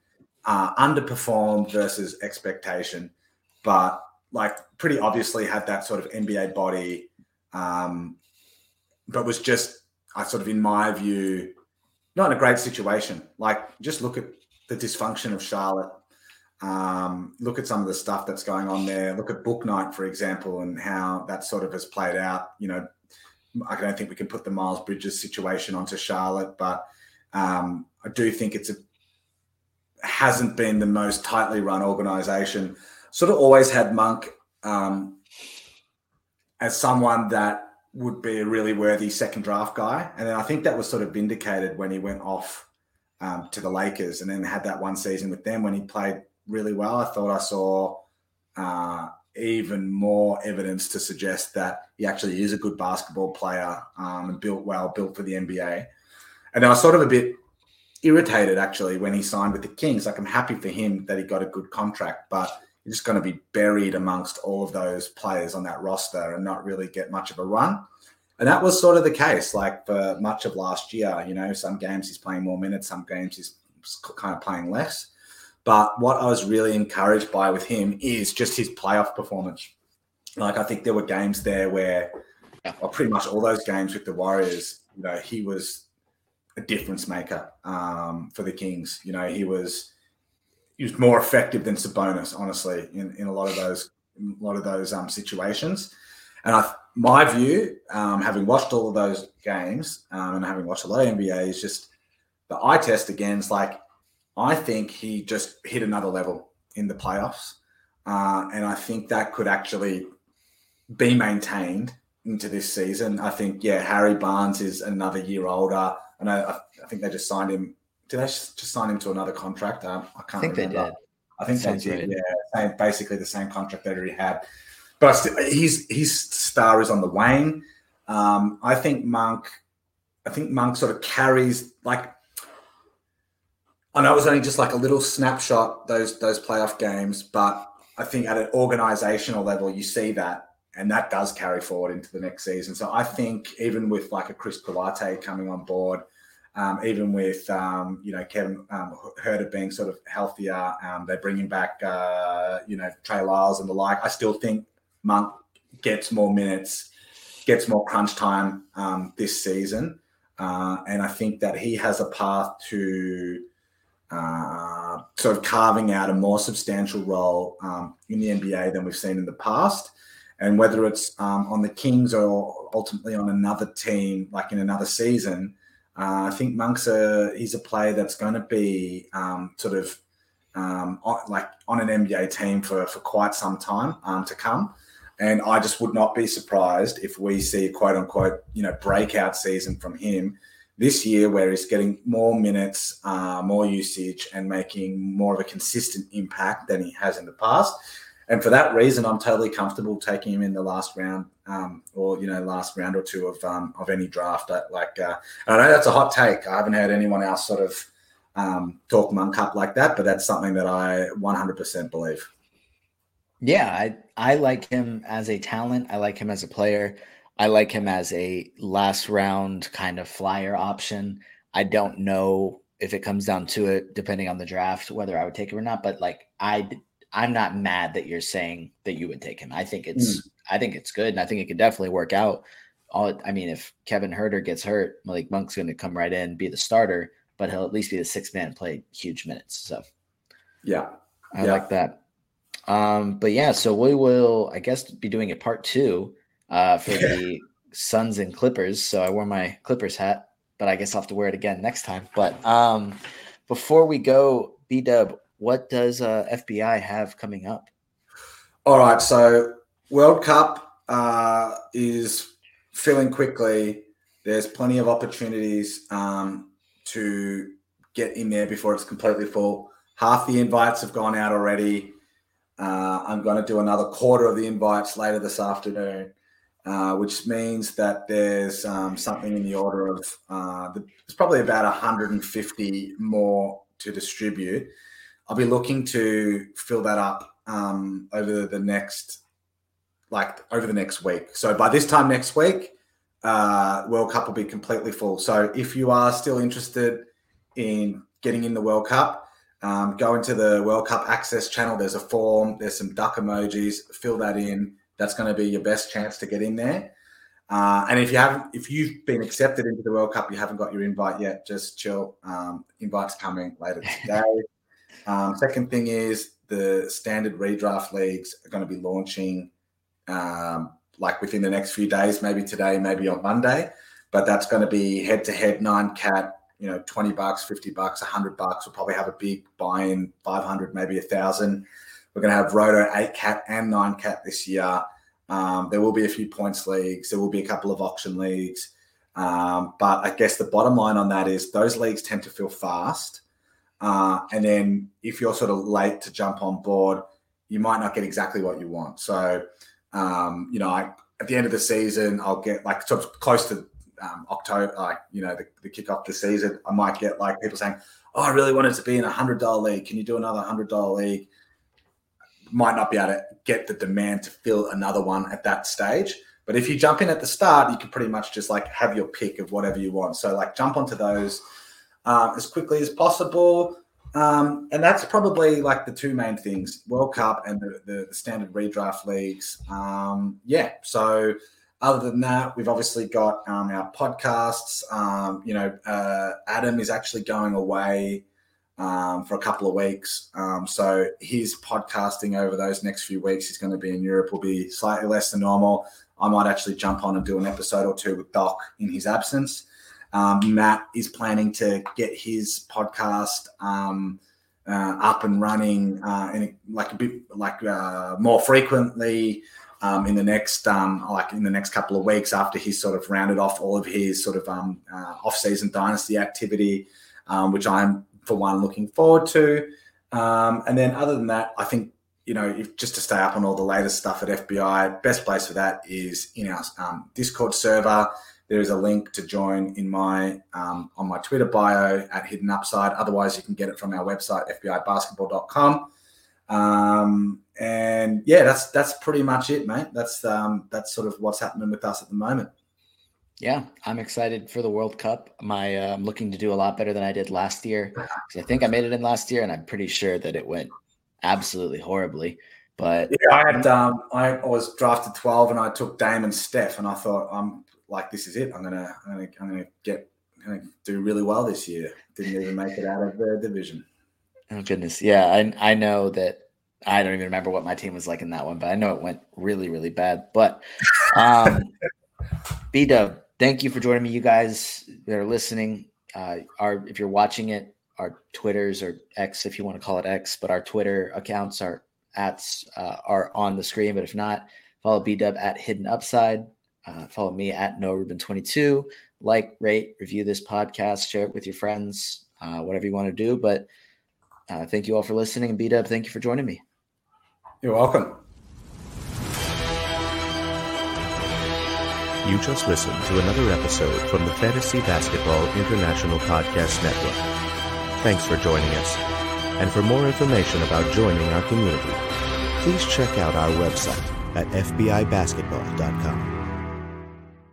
uh, underperformed versus expectation, but like pretty obviously had that sort of NBA body, um, but was just, I sort of, in my view, not in a great situation. Like, just look at the dysfunction of Charlotte. Um, look at some of the stuff that's going on there. Look at Book Night, for example, and how that sort of has played out. You know, I don't think we can put the Miles Bridges situation onto Charlotte, but um, I do think it's a hasn't been the most tightly run organization sort of always had Monk um, as someone that would be a really worthy second draft guy. And then I think that was sort of vindicated when he went off um, to the Lakers and then had that one season with them when he played really well. I thought I saw uh, even more evidence to suggest that he actually is a good basketball player um, and built well, built for the NBA. And I was sort of a bit irritated actually when he signed with the Kings. Like I'm happy for him that he got a good contract, but you're just going to be buried amongst all of those players on that roster and not really get much of a run. And that was sort of the case, like for much of last year. You know, some games he's playing more minutes, some games he's kind of playing less. But what I was really encouraged by with him is just his playoff performance. Like I think there were games there where, well, pretty much all those games with the Warriors, you know, he was a difference maker um, for the Kings. You know, he was he was more effective than Sabonis, honestly, in, in a lot of those a lot of those um, situations. And I, my view, um, having watched all of those games um, and having watched a lot of NBA, is just the eye test again. Is like I think he just hit another level in the playoffs, uh, and I think that could actually be maintained into this season. I think yeah, Harry Barnes is another year older. and I, I think they just signed him did they just sign him to another contract? Um, I can't. I think remember. they did. I think Sounds they did. Right. Yeah, same, basically the same contract that he had. But his his star is on the wane. Um, I think Monk. I think Monk sort of carries like. I know it was only just like a little snapshot those those playoff games, but I think at an organizational level, you see that, and that does carry forward into the next season. So I think even with like a Chris Duarte coming on board, um, even with um, you know Kevin um, Huerter being sort of healthier, um, they're bringing back uh, you know Trey Lyles and the like. I still think Monk gets more minutes, gets more crunch time um, this season, uh, and I think that he has a path to uh, sort of carving out a more substantial role um, in the NBA than we've seen in the past. And whether it's on the Kings or ultimately on another team, like in another season, uh, I think Monk's a he's a player that's going to be um, sort of um, on, like on an NBA team for for quite some time um, to come. And I just would not be surprised if we see a quote unquote you know breakout season from him this year, where he's getting more minutes, uh, more usage, and making more of a consistent impact than he has in the past and for that reason, I'm totally comfortable taking him in the last round, um, or you know, last round or two of um, of any draft. Like, uh, I know that's a hot take. I haven't heard anyone else sort of um, talk monk up like that, but that's something that I 100% believe. Yeah, I I like him as a talent. I like him as a player. I like him as a last round kind of flyer option. I don't know if it comes down to it, depending on the draft, whether I would take him or not. But like I, I'm not mad that you're saying that you would take him. I think it's, mm. I think it's good, and I think it could definitely work out. All I mean, if Kevin Huerter gets hurt, Malik Monk's going to come right in, be the starter, but he'll at least be the sixth man, play huge minutes. So, yeah, I yeah. like that. Um, but yeah, so we will, I guess, be doing a part two uh, for the Suns and Clippers. So I wore my Clippers hat, but I guess I'll have to wear it again next time. But um, before we go, bdub, what does uh, FBI have coming up? All right, so World Cup uh, is filling quickly. There's plenty of opportunities um, to get in there before it's completely full. Half the invites have gone out already. Uh, I'm going to do another quarter of the invites later this afternoon, uh, which means that there's um, something in the order of uh, the, there's probably about 150 more to distribute. I'll be looking to fill that up um, over the next, like over the next week. So by this time next week, uh, World Cup will be completely full. So if you are still interested in getting in the World Cup, um, go into the World Cup access channel. There's a form. There's some duck emojis. Fill that in. That's going to be your best chance to get in there. Uh, and if you haven't, if you've been accepted into the World Cup, you haven't got your invite yet. Just chill. Um, invites coming later today. um, second thing is the standard redraft leagues are going to be launching um, like within the next few days, maybe today, maybe on Monday. But that's going to be head to head nine cat you know, 20 bucks, 50 bucks, 100 bucks. We'll probably have a big buy in 500, maybe a thousand. We're going to have Roto 8 cat and 9 cat this year. Um, there will be a few points leagues. There will be a couple of auction leagues. Um, but I guess the bottom line on that is those leagues tend to feel fast. Uh, and then if you're sort of late to jump on board, you might not get exactly what you want. So, um, you know, I, at the end of the season, I'll get like of close to um, October, like you know, the, the kick off the season, I might get like people saying, "Oh, I really wanted to be in a hundred dollar league. Can you do another hundred dollar league?" Might not be able to get the demand to fill another one at that stage. But if you jump in at the start, you can pretty much just like have your pick of whatever you want. So like jump onto those um, as quickly as possible. Um, and that's probably like the two main things: World Cup and the, the, the standard redraft leagues. Um, yeah, so other than that, we've obviously got um, our podcasts. Um, you know, uh, Adam is actually going away um, for a couple of weeks. Um, so his podcasting over those next few weeks, he's going to be in Europe, will be slightly less than normal. I might actually jump on and do an episode or two with Doc in his absence. Um, Matt is planning to get his podcast um, uh, up and running uh, in like a bit like uh, more frequently um, in the next um, like in the next couple of weeks after he's sort of rounded off all of his sort of um, uh, off-season dynasty activity, um, which I'm for one looking forward to. And then other than that, I think you know if, just to stay up on all the latest stuff at FBI, best place for that is in our um, Discord server. There is a link to join in my on my Twitter bio at Hidden Upside. Otherwise, you can get it from our website fbibasketball.com. Um, and yeah, that's that's pretty much it, mate. That's um, that's sort of what's happening with us at the moment. Yeah, I'm excited for the World Cup. My uh, I'm looking to do a lot better than I did last year. I think I made it in last year, and I'm pretty sure that it went absolutely horribly. But yeah, I had um, I was drafted 12, and I took Damon Steph, and I thought I'm like, this is it. I'm gonna I'm gonna I'm gonna get I'm gonna do really well this year. Didn't even make it out of the division. Oh goodness, yeah, I I know that I don't even remember what my team was like in that one, but I know it went really, really bad. But um, bdub, thank you for joining me. You guys that are listening, uh, are if you're watching it, our Twitters or X, if you want to call it X, but our Twitter accounts are at uh, are on the screen. But if not, follow bdub at Hidden Upside. Uh, follow me at No Ruben 22. Like, rate, review this podcast, share it with your friends, uh, whatever you want to do. But uh, thank you all for listening. And bdub, thank you for joining me. You're welcome. You just listened to another episode from the Fantasy Basketball International Podcast Network. Thanks for joining us. And for more information about joining our community, please check out our website at fbibasketball.com.